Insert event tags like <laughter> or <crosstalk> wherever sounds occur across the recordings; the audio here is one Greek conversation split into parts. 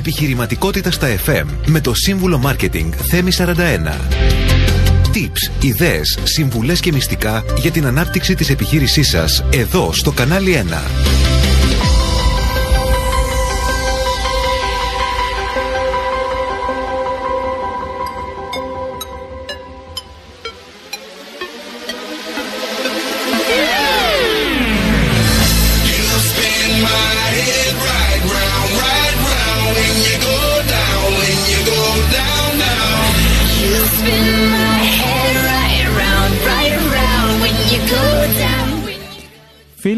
Επιχειρηματικότητα στα FM με το σύμβουλο Marketing Θέμη 41. Tips, ιδέες, συμβουλές και μυστικά για την ανάπτυξη της επιχείρησής σας εδώ στο κανάλι 1.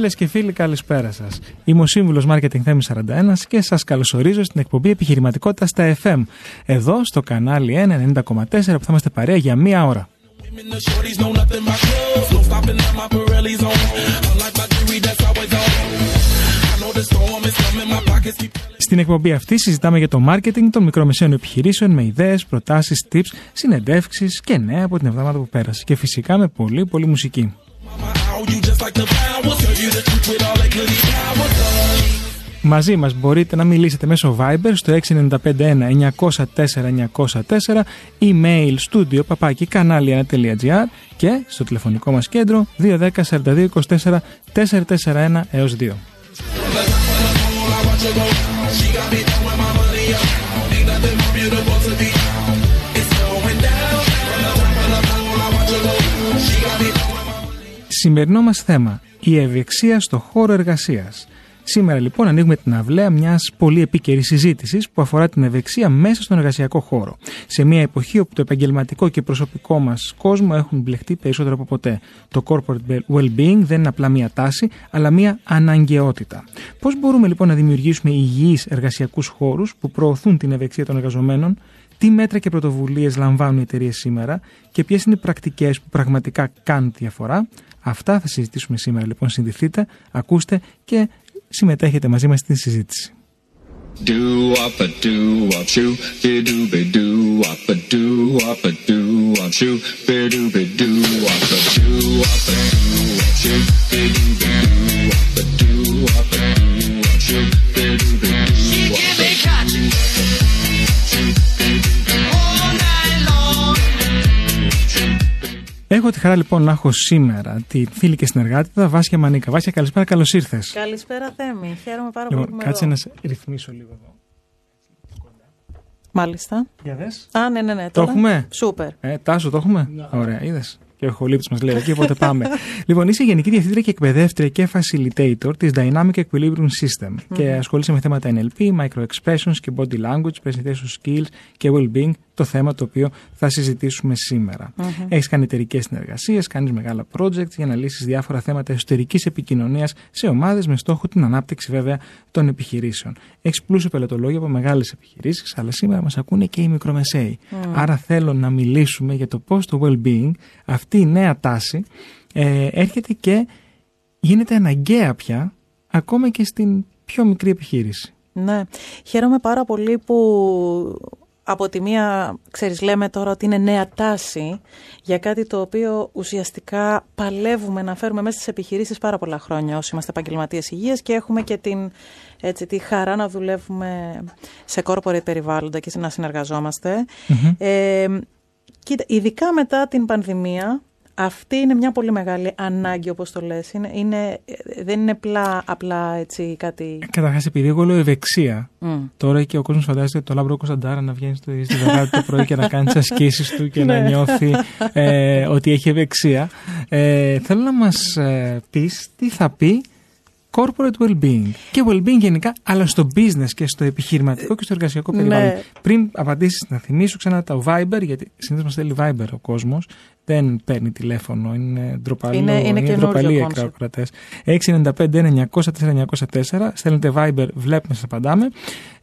Φίλες και φίλοι, καλησπέρα σας. Είμαι ο σύμβουλος Marketing Θέμης 41 και σας καλωσορίζω στην εκπομπή Επιχειρηματικότητας στα FM. Εδώ στο κανάλι 190,4 που θα είμαστε παρέα για μία ώρα. Στην εκπομπή αυτή συζητάμε για το marketing των μικρομεσαίων επιχειρήσεων με ιδέες, προτάσεις, tips, συνεντεύξεις και νέα από την εβδομάδα που πέρασε. Και φυσικά με πολύ πολύ μουσική. Μαζί μας μπορείτε να μιλήσετε μέσω Viber στο 6951 904 904 email studio παπάκι κανάλι1.gr και στο τηλεφωνικό μας κέντρο 210 42 24 441 έως 2. Σημερινό μας θέμα, η ευεξία στο χώρο εργασίας. Σήμερα λοιπόν ανοίγουμε την αυλαία μιας πολύ επίκαιρης συζήτησης που αφορά την ευεξία μέσα στον εργασιακό χώρο. Σε μια εποχή όπου το επαγγελματικό και προσωπικό μας κόσμο έχουν μπλεχτεί περισσότερο από ποτέ. Το corporate well-being δεν είναι απλά μια τάση, αλλά μια αναγκαιότητα. Πώς μπορούμε λοιπόν να δημιουργήσουμε υγιείς εργασιακούς χώρους που προωθούν την ευεξία των εργαζομένων, τι μέτρα και πρωτοβουλίες λαμβάνουν οι εταιρείες σήμερα και ποιες είναι οι πρακτικές που πραγματικά κάνουν διαφορά. Αυτά θα συζητήσουμε σήμερα λοιπόν. Συνδεθείτε, ακούστε και συμμετέχετε μαζί μας στην συζήτηση. Έχω τη χαρά λοιπόν να έχω σήμερα τη φίλη και συνεργάτη Βάσια Μανίκα. Βάσια, καλησπέρα, καλώς ήρθες. Καλησπέρα, Θέμη. Χαίρομαι πάρα λοιπόν, πολύ. Κάτσε να σε ρυθμίσω λίγο εδώ. Μάλιστα. Για δες. Α, ναι, ναι, ναι. Το τώρα. έχουμε; Σούπερ. Ε, τάσο, το έχουμε; Ναι. Ωραία, είδες. Και ο χολύπτη μας λέει εκεί, οπότε <laughs> πάμε. λοιπόν, είσαι Γενική Διευθύντρια και Εκπαιδεύτρια και Facilitator της Dynamic Equilibrium System και ασχολείσαι με θέματα NLP, Micro Expressions και Body Language, Presentation Skills και Well-being το θέμα το οποίο θα συζητήσουμε σήμερα. Mm-hmm. Έχεις κάνει εταιρικές συνεργασίες, κάνεις μεγάλα projects για να λύσεις διάφορα θέματα εσωτερικής επικοινωνίας σε ομάδες με στόχο την ανάπτυξη βέβαια των επιχειρήσεων. Έχεις πλούσιο πελατολόγιο από μεγάλες επιχειρήσεις, αλλά σήμερα μας ακούνε και οι μικρομεσαίοι. Mm. Άρα θέλω να μιλήσουμε για το πώς το well-being, αυτή η νέα τάση, ε, έρχεται και γίνεται αναγκαία πια ακόμα και στην πιο μικρή επιχείρηση. Ναι, χαίρομαι πάρα πολύ που από τη μία, ξέρεις, λέμε τώρα ότι είναι νέα τάση για κάτι το οποίο ουσιαστικά παλεύουμε να φέρουμε μέσα στις επιχειρήσεις πάρα πολλά χρόνια όσοι είμαστε επαγγελματίες υγείας και έχουμε και την, έτσι, τη χαρά να δουλεύουμε σε corporate περιβάλλοντα και να συνεργαζόμαστε. Ε, κοίτα, ειδικά μετά την πανδημία αυτή είναι μια πολύ μεγάλη ανάγκη, όπως το λες. Είναι, είναι, δεν είναι απλά, απλά έτσι κάτι... Καταρχάς, επειδή εγώ λέω ευεξία, mm. τώρα και ο κόσμος φαντάζεται το Λάμπρο Κωνσταντάρα να βγαίνει στο, στη το πρωί και να κάνει τις ασκήσεις του και <laughs> να ναι. νιώθει ε, ότι έχει ευεξία. Ε, θέλω να μας ε, πεις τι θα πει corporate well-being και well-being γενικά, αλλά στο business και στο επιχειρηματικό και στο εργασιακό περιβάλλον. Ναι. Πριν απαντήσεις, να θυμίσω ξανά το Viber, γιατί συνήθως μας θέλει Viber ο κόσμος. Δεν παίρνει τηλέφωνο, είναι ντροπαλό. Είναι, είναι, είναι ντροπαλοί οι ακροατές. 695-904-904. Στέλνετε Viber, βλέπουμε, σας απαντάμε.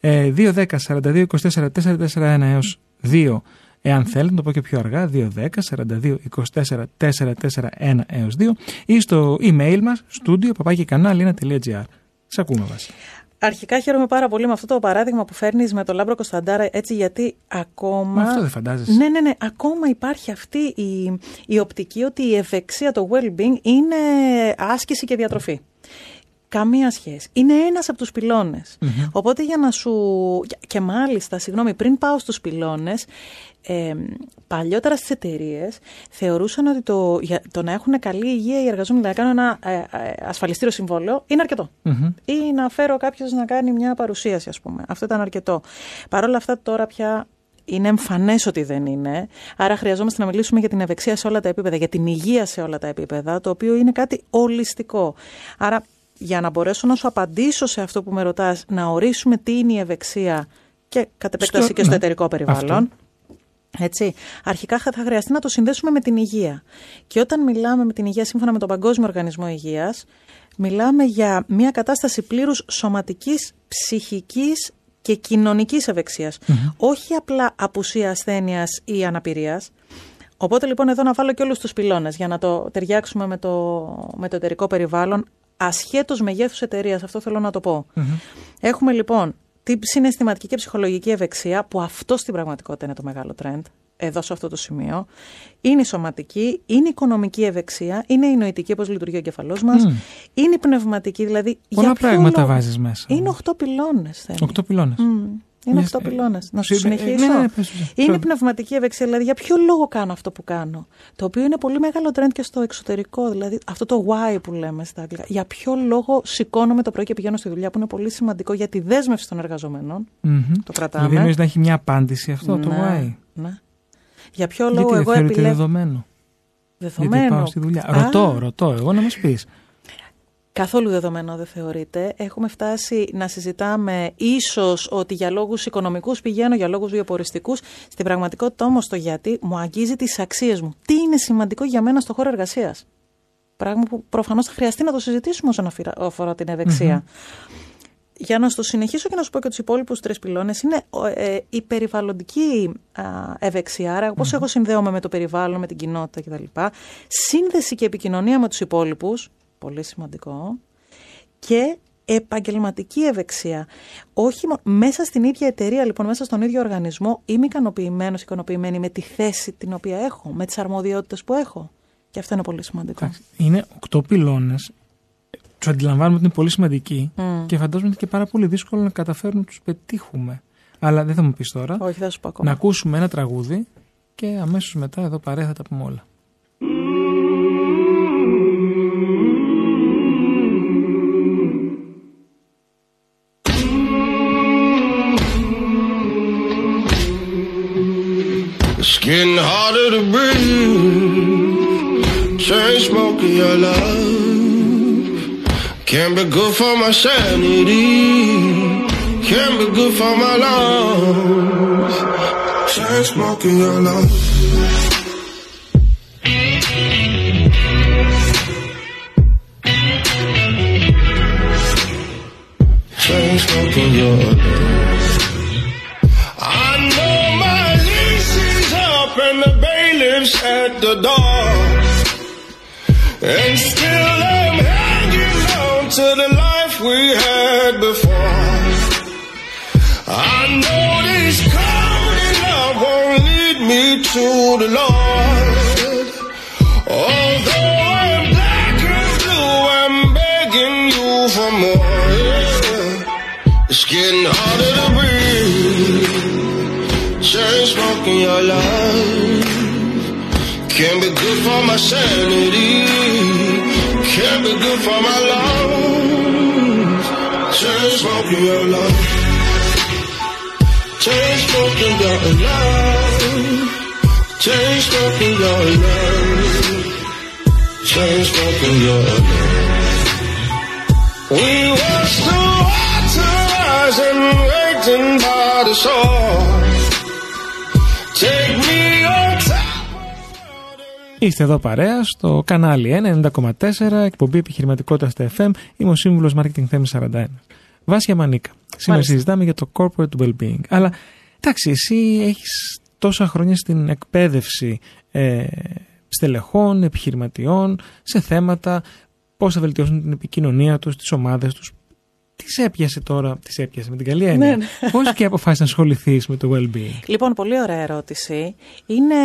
210-42-24-441 έως 2 Εάν θέλετε, να το πω και πιο αργά, 210 42 24 441 έως 2 ή στο email μας, studio παπάκι κανάλι1.gr. Σε ακούμε βάση. Αρχικά χαίρομαι πάρα πολύ με αυτό το παράδειγμα που φέρνεις με τον Λάμπρο Κωνσταντάρα, έτσι γιατί ακόμα. αυτό δεν φαντάζεσαι. Ναι, ναι, ναι. Ακόμα υπάρχει αυτή η, η οπτική ότι η ευεξία, το well-being είναι άσκηση και διατροφή. Καμία σχέση. Είναι ένας από τους πυλωνες Οπότε για να σου... Και μάλιστα, συγγνώμη, πριν πάω στους πυλώνες, ε, παλιότερα στις εταιρείες θεωρούσαν ότι το, για, το να έχουν καλή υγεία οι εργαζόμενοι να κάνουν ένα ε, ε, ασφαλιστήριο συμβόλαιο είναι Ή να φέρω κάποιος να κάνει μια παρουσίαση, ας πούμε. Αυτό ήταν αρκετό. Παρ' όλα αυτά τώρα πια είναι εμφανές ότι δεν είναι. Άρα χρειαζόμαστε να μιλήσουμε για την ευεξία σε όλα τα επίπεδα, για την υγεία σε όλα τα επίπεδα, το οποίο είναι κάτι ολιστικό. Άρα, για να μπορέσω να σου απαντήσω σε αυτό που με ρωτάς, να ορίσουμε τι είναι η ευεξία και κατ' επέκταση και στο ναι. εταιρικό περιβάλλον. Έτσι. Αρχικά θα χρειαστεί να το συνδέσουμε με την υγεία. Και όταν μιλάμε με την υγεία σύμφωνα με τον Παγκόσμιο Οργανισμό Υγείας, μιλάμε για μια κατάσταση πλήρους σωματικής, ψυχικής και κοινωνικής Όχι απλά απουσία ασθένειας ή αναπηρίας. Οπότε λοιπόν εδώ να βάλω και όλους τους πυλώνες για να το ταιριάξουμε με το, με το εταιρικό περιβάλλον ασχέτως μεγέθους εταιρείας, αυτό θέλω να το πω. Έχουμε λοιπόν τη συναισθηματική και ψυχολογική ευεξία, που αυτό στην πραγματικότητα είναι το μεγάλο trend, εδώ σε αυτό το σημείο, είναι η σωματική, είναι η οικονομική ευεξία, είναι η νοητική, όπως λειτουργεί ο εγκεφαλός μας, είναι η πνευματική, δηλαδή. Πολλά πράγματα βάζεις μέσα. Είναι οχτώ πυλώνες. Οχτώ πυλώνες. Είναι οχτώ πυλώνες. Να σου συνεχίσω. Ναι, ναι, είναι πνευματική ευεξία. Δηλαδή, για ποιο λόγο κάνω αυτό που κάνω. Το οποίο είναι πολύ μεγάλο trend και στο εξωτερικό. Δηλαδή, αυτό το why που λέμε στα αγγλικά. Για ποιο λόγο σηκώνομαι το πρωί και πηγαίνω στη δουλειά, που είναι πολύ σημαντικό για τη δέσμευση των εργαζομένων. Το κρατάμε. Δηλαδή, να έχει μια απάντηση αυτό το ναι, why; Ναι. Για ποιο λόγο εγώ επιλέγω. δεδομένο; Δεδομένο. Γιατί πάω στη δουλειά. Ρωτώ, ρωτώ, εγώ να μας πεις. Καθόλου δεδομένο δεν θεωρείται. Έχουμε φτάσει να συζητάμε ίσως ότι για λόγους οικονομικούς πηγαίνω, για λόγους βιοποριστικούς. Στην πραγματικότητα όμως το γιατί μου αγγίζει τις αξίες μου. Τι είναι σημαντικό για μένα στο χώρο εργασίας; Πράγμα που προφανώς θα χρειαστεί να το συζητήσουμε όσον αφορά την ευεξια Για να στο συνεχίσω και να σου πω και τους υπόλοιπους τρεις πυλώνες, είναι ε, η περιβαλλοντική ευεξία. Άρα, όπως εγώ συνδέομαι με το περιβάλλον, με την κοινότητα κτλ. Σύνδεση και επικοινωνία με τους υπόλοιπους, πολύ σημαντικό, και επαγγελματική ευεξία. Όχι μέσα στην ίδια εταιρεία, λοιπόν, μέσα στον ίδιο οργανισμό, είμαι ικανοποιημένος, ικανοποιημένη με τη θέση την οποία έχω, με τις αρμοδιότητες που έχω. Και αυτό είναι πολύ σημαντικό. Είναι οκτώ πυλώνες. Τους αντιλαμβάνουμε ότι είναι πολύ σημαντικοί και φαντάζομαι ότι είναι και πάρα πολύ δύσκολο να καταφέρουμε να τους πετύχουμε. Αλλά δεν θα μου πεις τώρα. Όχι, θα σου πω ακόμα. Να ακούσουμε ένα τραγούδι και αμέσως μετά εδώ παρέα θα τα πούμε όλα. Getting harder to breathe. Chain smoking your love. Can't be good for my sanity. Can't be good for my lungs. Chain smoking your love. Chain smoking your love. The door. And still I'm hanging on to the life we had before. I know this cold love won't lead me to the Lord. Sanity. Can't be good for my lungs. Chain smoking your love. Chain smoking your love. Chain smoking your love. Chain smoking your love. We were still waters and waiting by the shore. Είστε εδώ παρέα στο κανάλι 90,4 εκπομπή επιχειρηματικότητας στα FM. Είμαι ο σύμβουλος Marketing Theme 41. Βάσια Μανίκα. Σήμερα συζητάμε για το corporate well-being. Αλλά εντάξει, εσύ έχεις τόσα χρόνια στην εκπαίδευση ε, στελεχών, επιχειρηματιών σε θέματα πώς θα βελτιώσουν την επικοινωνία τους, τις ομάδες τους. Τις σε έπιασε τώρα, τις σε έπιασε με την καλή έννοια. Ναι, ναι. <laughs> Πώς και αποφάσισες να ασχοληθείς με το well-being; Λοιπόν, πολύ ωραία ερώτηση. Είναι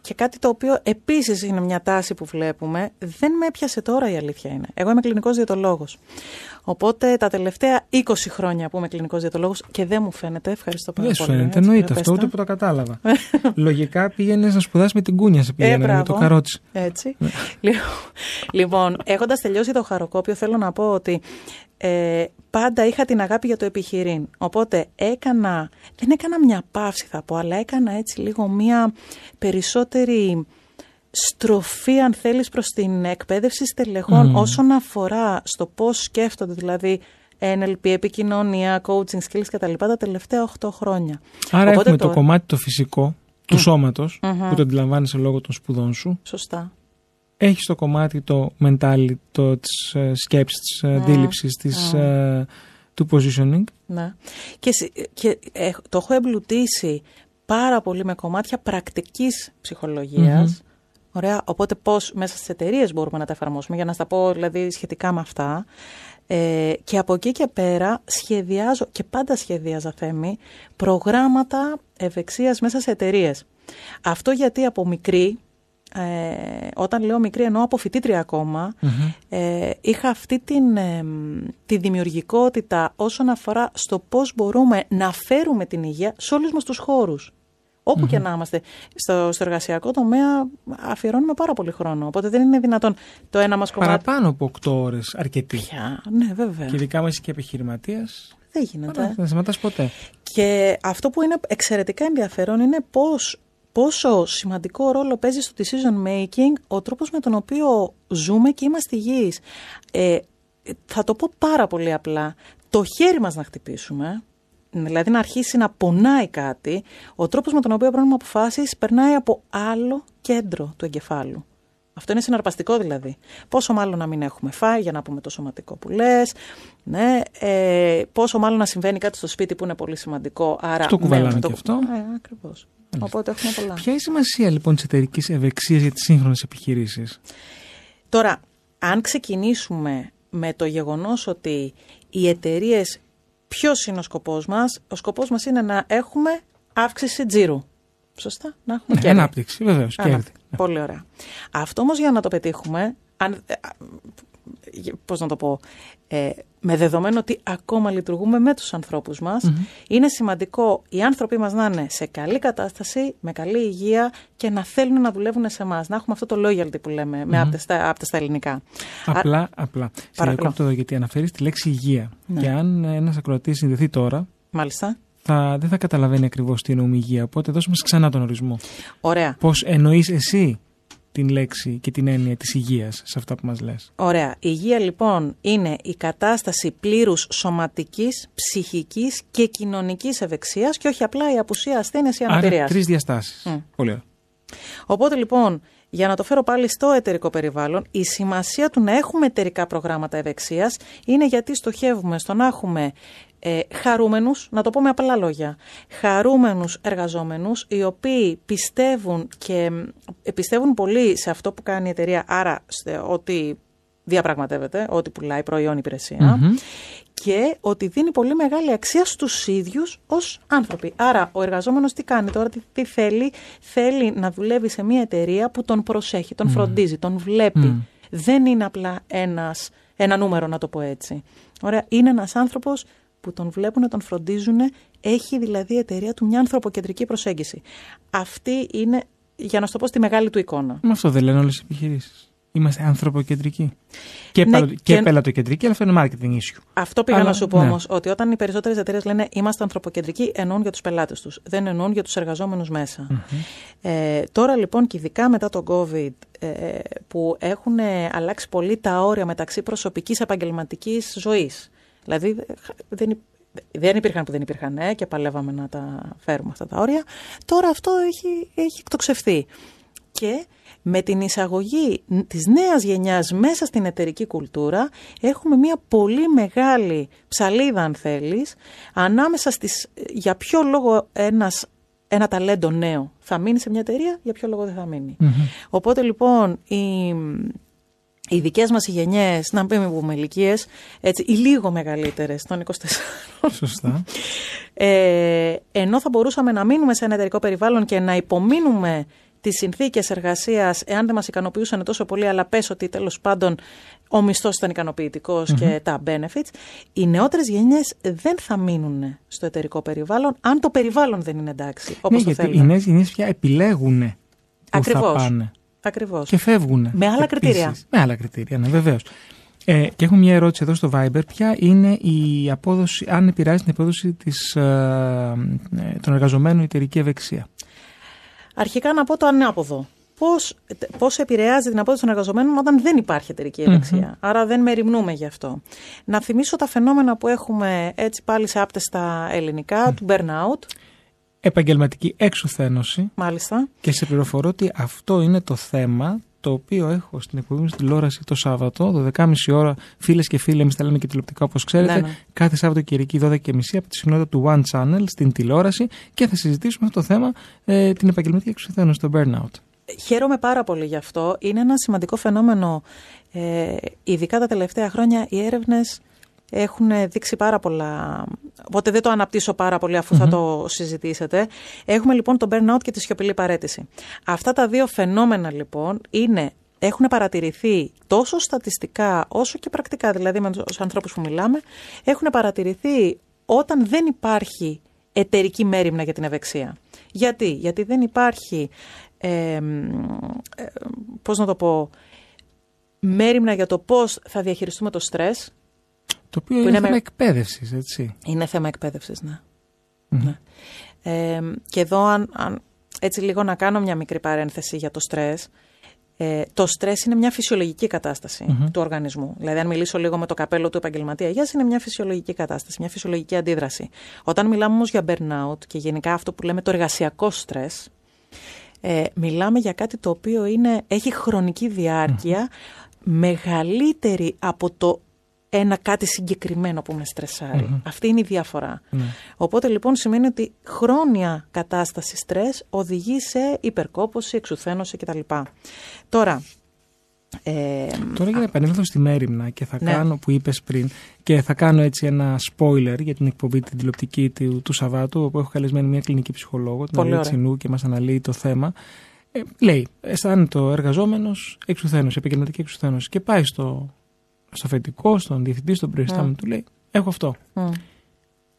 και κάτι το οποίο επίσης είναι μια τάση που βλέπουμε. Δεν με έπιασε τώρα η αλήθεια είναι. Εγώ είμαι κλινικός διαιτολόγος. Οπότε τα τελευταία 20 χρόνια που είμαι κλινικός διαιτολόγος και δεν μου φαίνεται. Ευχαριστώ πολύ. Δεν σου φαίνεται, εννοείται αυτό, ούτε που το κατάλαβα. <laughs> Λογικά πήγαινε να σπουδάσεις με την κούνια σε πήγαινε, ε, με το καρότσι. Έτσι. Ναι. <laughs> λοιπόν, έχοντας τελειώσει το χαροκόπιο, θέλω να πω ότι ε, πάντα είχα την αγάπη για το επιχειρήν. Οπότε έκανα, δεν έκανα μια παύση θα πω, αλλά έκανα έτσι λίγο μια περισσότερη στροφή αν θέλεις προς την εκπαίδευση στελεχών όσον αφορά στο πώς σκέφτονται δηλαδή NLP, επικοινωνία, coaching skills κτλ. τα τελευταία 8 χρόνια. Άρα Οπότε έχουμε το... κομμάτι το φυσικό του σώματος που το αντιλαμβάνεσαι λόγω των σπουδών σου. Σωστά έχεις το κομμάτι το mental, το της uh, σκέψης, της uh, αντίληψης, της, uh, του positioning. Ναι. Και, και το έχω εμπλουτίσει πάρα πολύ με κομμάτια πρακτικής Ωραία, οπότε πώς μέσα στις εταιρείες μπορούμε να τα εφαρμόσουμε, για να στα πω δηλαδή σχετικά με αυτά. Ε, και από εκεί και πέρα σχεδιάζω, και πάντα σχεδίαζα θέμη, προγράμματα ευεξίας μέσα σε εταιρείες. Αυτό γιατί από μικρή, ε, όταν λέω μικρή εννοώ από φοιτήτρια ε, είχα αυτή την, ε, τη δημιουργικότητα όσον αφορά στο πώς μπορούμε να φέρουμε την υγεία σε όλους μας τους χώρους. Οπου και να είμαστε. Στο, στο εργασιακό τομέα αφιερώνουμε πάρα πολύ χρόνο. Οπότε δεν είναι δυνατόν το ένα μας κομμάτι. Παραπάνω από 8 ώρες αρκετή. Πια, ναι, βέβαια. Και ειδικά μας και επιχειρηματίας. Δεν γίνεται. Δεν σταματάς ποτέ. Και αυτό που είναι εξαιρετικά ενδιαφέρον είναι πώς πόσο σημαντικό ρόλο παίζει στο decision making ο τρόπος με τον οποίο ζούμε και είμαστε υγιείς. Ε, θα το πω πάρα πολύ απλά. Το χέρι μας να χτυπήσουμε, δηλαδή να αρχίσει να πονάει κάτι, ο τρόπος με τον οποίο παίρνουμε αποφάσεις περνάει από άλλο κέντρο του εγκεφάλου. Αυτό είναι συναρπαστικό δηλαδή. Πόσο μάλλον να μην έχουμε φάει, για να πούμε το σωματικό που λες. Ναι, ε, πόσο μάλλον να συμβαίνει κάτι στο σπίτι που είναι πολύ σημαντικό. Άρα, το κουβαλάμε και αυτό. Ε, Ακριβώς. Οπότε έχουμε πολλά. Ποια είναι η σημασία λοιπόν της εταιρικής ευεξίας για τις σύγχρονες επιχειρήσεις; Τώρα, αν ξεκινήσουμε με το γεγονός ότι οι εταιρείες. Ποιος είναι ο σκοπός μας, Ο σκοπός μας είναι να έχουμε αύξηση τζίρου. Σωστά, να έχουμε ναι, Ανάπτυξη, βεβαίως. Πολύ ωραία. Αυτό όμως για να το πετύχουμε, αν, ε, πώς να το πω, ε, με δεδομένο ότι ακόμα λειτουργούμε με τους ανθρώπους μας, είναι σημαντικό οι άνθρωποι μας να είναι σε καλή κατάσταση, με καλή υγεία και να θέλουν να δουλεύουν σε εμάς. Να έχουμε αυτό το loyalty που λέμε mm-hmm. με άπτεστα, στα ελληνικά. Απλά, Α, απλά. Παρακαλώ. εδώ γιατί αναφέρεις τη λέξη υγεία. Ναι. Και αν ένας ακροατής συνδεθεί τώρα, Μάλιστα. Θα, δεν θα καταλαβαίνει ακριβώς τι εννοούμε υγεία. Οπότε δώσουμε ξανά τον ορισμό. Ωραία. Πώς εννοείς εσύ την λέξη και την έννοια της υγείας σε αυτά που μας λες. Ωραία. Η υγεία λοιπόν είναι η κατάσταση πλήρους σωματικής, ψυχικής και κοινωνικής ευεξίας και όχι απλά η απουσία ασθένειας ή αναπηρίας. Άρα τρεις διαστάσεις. Πολύ ωραία. Οπότε λοιπόν, για να το φέρω πάλι στο εταιρικό περιβάλλον, η σημασία του να έχουμε εταιρικά προγράμματα ευεξίας είναι γιατί στοχεύουμε στο να έχουμε ε, χαρούμενους, να το πω με απλά λόγια, χαρούμενους εργαζόμενους οι οποίοι πιστεύουν και πιστεύουν πολύ σε αυτό που κάνει η εταιρεία, άρα ότι διαπραγματεύεται, ότι πουλάει προϊόν και ότι δίνει πολύ μεγάλη αξία στους ίδιους ως άνθρωποι. Άρα ο εργαζόμενος τι κάνει τώρα, τι, θέλει, θέλει να δουλεύει σε μια εταιρεία που τον προσέχει, τον φροντίζει, τον βλέπει. Δεν είναι απλά ένας, ένα νούμερο να το πω έτσι. Ωραία, είναι ένας άνθρωπος που τον βλέπουν, τον φροντίζουν, έχει δηλαδή η εταιρεία του μια ανθρωποκεντρική προσέγγιση. Αυτή είναι, για να σου το πω, στη μεγάλη του εικόνα. Με αυτό δεν λένε όλες οι επιχειρήσεις. Είμαστε ανθρωποκεντρικοί. Και, ναι, και, και πελατοκεντρικοί, αλλά αυτό είναι marketing issue. Αυτό πήγα αλλά, να σου πω ναι. όμως, ότι όταν οι περισσότερες εταιρείες λένε είμαστε ανθρωποκεντρικοί, εννοούν για τους πελάτες τους. Δεν εννοούν για τους εργαζόμενους μέσα. Ε, τώρα λοιπόν και ειδικά μετά τον COVID, ε, που έχουν αλλάξει πολύ τα όρια μεταξύ προσωπικής επαγγελματικής ζωής. Δηλαδή δεν, δεν υπήρχαν που δεν υπήρχαν ναι, και παλεύαμε να τα φέρουμε αυτά τα όρια. Τώρα αυτό έχει, έχει εκτοξευθεί. Και με την εισαγωγή της νέας γενιάς μέσα στην εταιρική κουλτούρα έχουμε μια πολύ μεγάλη ψαλίδα αν θέλεις ανάμεσα στις για ποιο λόγο ένας, ένα ταλέντο νέο θα μείνει σε μια εταιρεία, για ποιο λόγο δεν θα μεινει Οπότε λοιπόν η, οι δικές μας γενιές, να μην πούμε ηλικίες, έτσι, οι λίγο μεγαλύτερες, των 24. Σωστά. Ε, ενώ θα μπορούσαμε να μείνουμε σε ένα εταιρικό περιβάλλον και να υπομείνουμε τις συνθήκες εργασίας, εάν δεν μας ικανοποιούσαν τόσο πολύ, αλλά πες ότι τέλος πάντων ο μισθός ήταν και τα benefits, οι νεότερες γενιές δεν θα μείνουν στο εταιρικό περιβάλλον, αν το περιβάλλον δεν είναι εντάξει. Όπως ναι, το γιατί θέλουν. οι νέες γενιές πια επιλέγουν που θα Ακριβώς. πάνε. Ακριβώς. Και φεύγουν. Με άλλα Επίσης. κριτήρια. Με άλλα κριτήρια, ναι, βεβαίως. Ε, και έχω μια ερώτηση εδώ στο Viber. Ποια είναι η απόδοση, αν επηρεάζει την απόδοση της, ε, ε, των εργαζομένων η εταιρική ευεξία; Αρχικά να πω το ανάποδο. Πώς, πώς επηρεάζει την απόδοση των εργαζομένων όταν δεν υπάρχει εταιρική ευεξία. Άρα δεν μεριμνούμε γι' αυτό. Να θυμίσω τα φαινόμενα που έχουμε έτσι πάλι σε άπτεστα ελληνικά, του burnout, Επαγγελματική εξουθένωση μάλιστα. και σε πληροφορώ ότι αυτό είναι το θέμα το οποίο έχω στην εκπομπή μου στην τηλεόραση το Σάββατο, 12.30 ώρα. Φίλες και φίλοι, εμείς τα λέμε και τηλεοπτικά όπως ξέρετε. Ναι, ναι. Κάθε Σάββατο Κυριακή 12.30 από τη συνότητα του One Channel στην τηλεόραση και θα συζητήσουμε αυτό το θέμα, ε, την επαγγελματική εξουθένωση, το burnout. Χαίρομαι πάρα πολύ γι' αυτό. Είναι ένα σημαντικό φαινόμενο. Ε, ειδικά τα τελευταία χρόνια οι έρευνες έχουν δείξει πάρα πολλά. Οπότε δεν το αναπτύσσω πάρα πολύ αφού θα το συζητήσετε. Έχουμε λοιπόν το burnout και τη σιωπηλή παρέτηση. Αυτά τα δύο φαινόμενα λοιπόν είναι, έχουν παρατηρηθεί τόσο στατιστικά όσο και πρακτικά, δηλαδή με τους ανθρώπους που μιλάμε, έχουν παρατηρηθεί όταν δεν υπάρχει εταιρική μέρημνα για την ευεξία. Γιατί, Γιατί δεν υπάρχει, ε, ε, πώς να το πω, μέρημνα για το πώς θα διαχειριστούμε το στρες, Το οποίο Που είναι, είναι θέμα με- εκπαίδευσης, έτσι. είναι θέμα εκπαίδευσης, ναι. Μμμ. ναι. Ε, και εδώ, αν, αν- έτσι λίγο να κάνω μια μικρή παρένθεση για το στρες. Ε, το στρες είναι μια φυσιολογική κατάσταση Μμμ. του οργανισμού. Δηλαδή, αν μιλήσω λίγο με το καπέλο του επαγγελματία υγείας, είναι μια φυσιολογική κατάσταση, μια φυσιολογική αντίδραση. Όταν μιλάμε όμως για burnout και γενικά αυτό που λέμε το εργασιακό στρες, ε, μιλάμε για κάτι το οποίο είναι, έχει χρονική διάρκεια μεγαλύτερη από το ένα κάτι συγκεκριμένο που με στρεσάρει. Αυτή είναι η διαφορά. Ναι. Οπότε λοιπόν σημαίνει ότι χρόνια κατάσταση στρες οδηγεί σε υπερκόπωση, εξουθένωση κτλ. Τώρα, ε, Τώρα για να επανέλθω στη μέρημνα και θα Ναι. κάνω που είπες πριν και θα κάνω έτσι ένα spoiler για την εκπομπή την τηλεοπτική του, του Σαββάτου όπου έχω καλεσμένη μια κλινική ψυχολόγο, την Πολύ Αλία ωραία. Τσινού και μας αναλύει το θέμα. Ε, λέει, αισθάνεται ο εργαζόμενος εξουθένωση, επαγγελματική εξουθένωση και πάει στο, στο αφεντικό, στον διευθυντή, στον προϊστάμενο Mm. του λέει έχω αυτό. μ,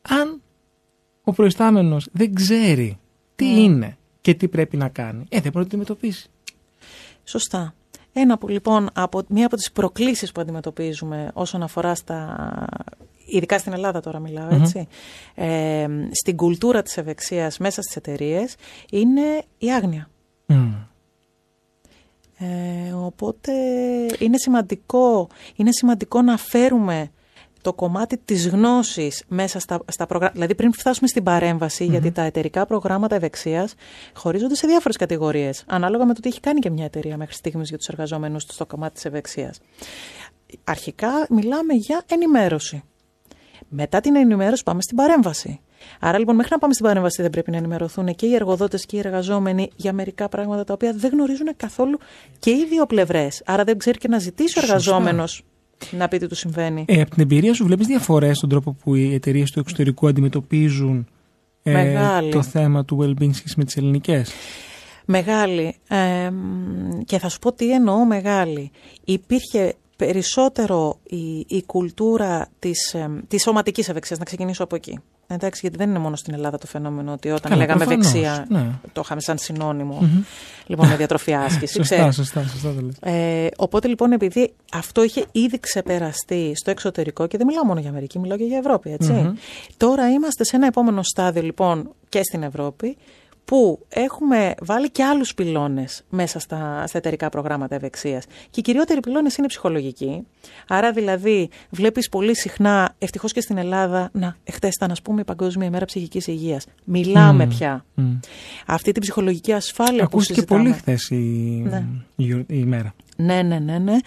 Αν ο προϊστάμενος δεν ξέρει τι Mm. είναι και τι πρέπει να κάνει, ε, δεν μπορεί να το αντιμετωπίσει. Σωστά. Ένα που λοιπόν, από, μία από τις προκλήσεις που αντιμετωπίζουμε όσον αφορά στα, ειδικά στην Ελλάδα τώρα μιλάω Μμμ. έτσι, ε, στην κουλτούρα της ευεξίας μέσα στις εταιρείες είναι η άγνοια. Μμ. Ε, οπότε είναι σημαντικό, είναι σημαντικό να φέρουμε το κομμάτι της γνώσης μέσα στα, στα προγράμματα. Δηλαδή πριν φτάσουμε στην παρεμβαση γιατί τα εταιρικά προγράμματα ευεξίας χωρίζονται σε διάφορες κατηγορίες, ανάλογα με το τι έχει κάνει και μια εταιρεία μέχρι στιγμής για τους εργαζόμενους του στο κομμάτι της ευεξίας. Αρχικά μιλάμε για ενημέρωση. Μετά την ενημέρωση πάμε στην παρέμβαση. Άρα λοιπόν μέχρι να πάμε στην παρέμβαση δεν πρέπει να ενημερωθούν και οι εργοδότες και οι εργαζόμενοι για μερικά πράγματα τα οποία δεν γνωρίζουν καθόλου και οι δύο πλευρές. Άρα δεν ξέρει και να ζητήσει ο Σωστά. εργαζόμενος να πει τι του συμβαίνει. Ε, από την εμπειρία σου βλέπεις διαφορές στον τρόπο που οι εταιρείες του εξωτερικού αντιμετωπίζουν ε, Μεγάλη. το θέμα του well-being σχέση με τις ελληνικές; Μεγάλη. Ε, μ, και θα σου πω τι εννοώ μεγάλη. Υπήρχε περισσότερο η, η κουλτούρα της, ε, της σωματικής ευεξίας. Να ξεκινήσω από εκεί. Εντάξει, γιατί δεν είναι μόνο στην Ελλάδα το φαινόμενο ότι όταν Καλά, λέγαμε προφανώς, ευεξία ναι. το είχαμε σαν συνώνυμο. Μμμ. Λοιπόν, με διατροφή άσκηση. <laughs> Σωστά, ξέρεις. σωστά, σωστά το λες. Ε, οπότε λοιπόν, επειδή αυτό είχε ήδη ξεπεραστεί στο εξωτερικό, και δεν μιλάω μόνο για Αμερική, μιλάω και για Ευρώπη, έτσι. Μμμ. Τώρα είμαστε σε ένα επόμενο στάδιο, λοιπόν, και στην Ευρώπη, που έχουμε βάλει και άλλους πυλώνες μέσα στα, στα εταιρικά προγράμματα ευεξίας. Και οι κυριότεροι πυλώνες είναι ψυχολογικοί. Άρα δηλαδή βλέπεις πολύ συχνά, ευτυχώς και στην Ελλάδα, να, εχθές ήταν ας πούμε η Παγκόσμια ημέρα ψυχικής υγείας. Μιλάμε Μμ. πια. Μμ. Αυτή την ψυχολογική ασφάλεια που Ακούστηκε συζητάμε. πολύ χθες η, Ναι. η, γιορ- η ημέρα. Ναι, ναι, ναι, ναι.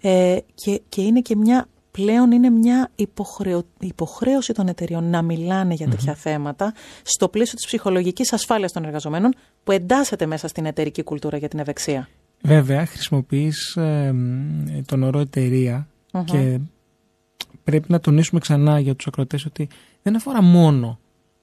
Ε, και, και είναι και μια, πλέον είναι μια υποχρεω, υποχρέωση των εταιριών να μιλάνε για τέτοια θέματα στο πλαίσιο της ψυχολογικής ασφάλειας των εργαζομένων που εντάσσεται μέσα στην εταιρική κουλτούρα για την ευεξία. Βέβαια, χρησιμοποιείς τον όρο και πρέπει να τονίσουμε ξανά για τους ακροτές ότι δεν αφορά μόνο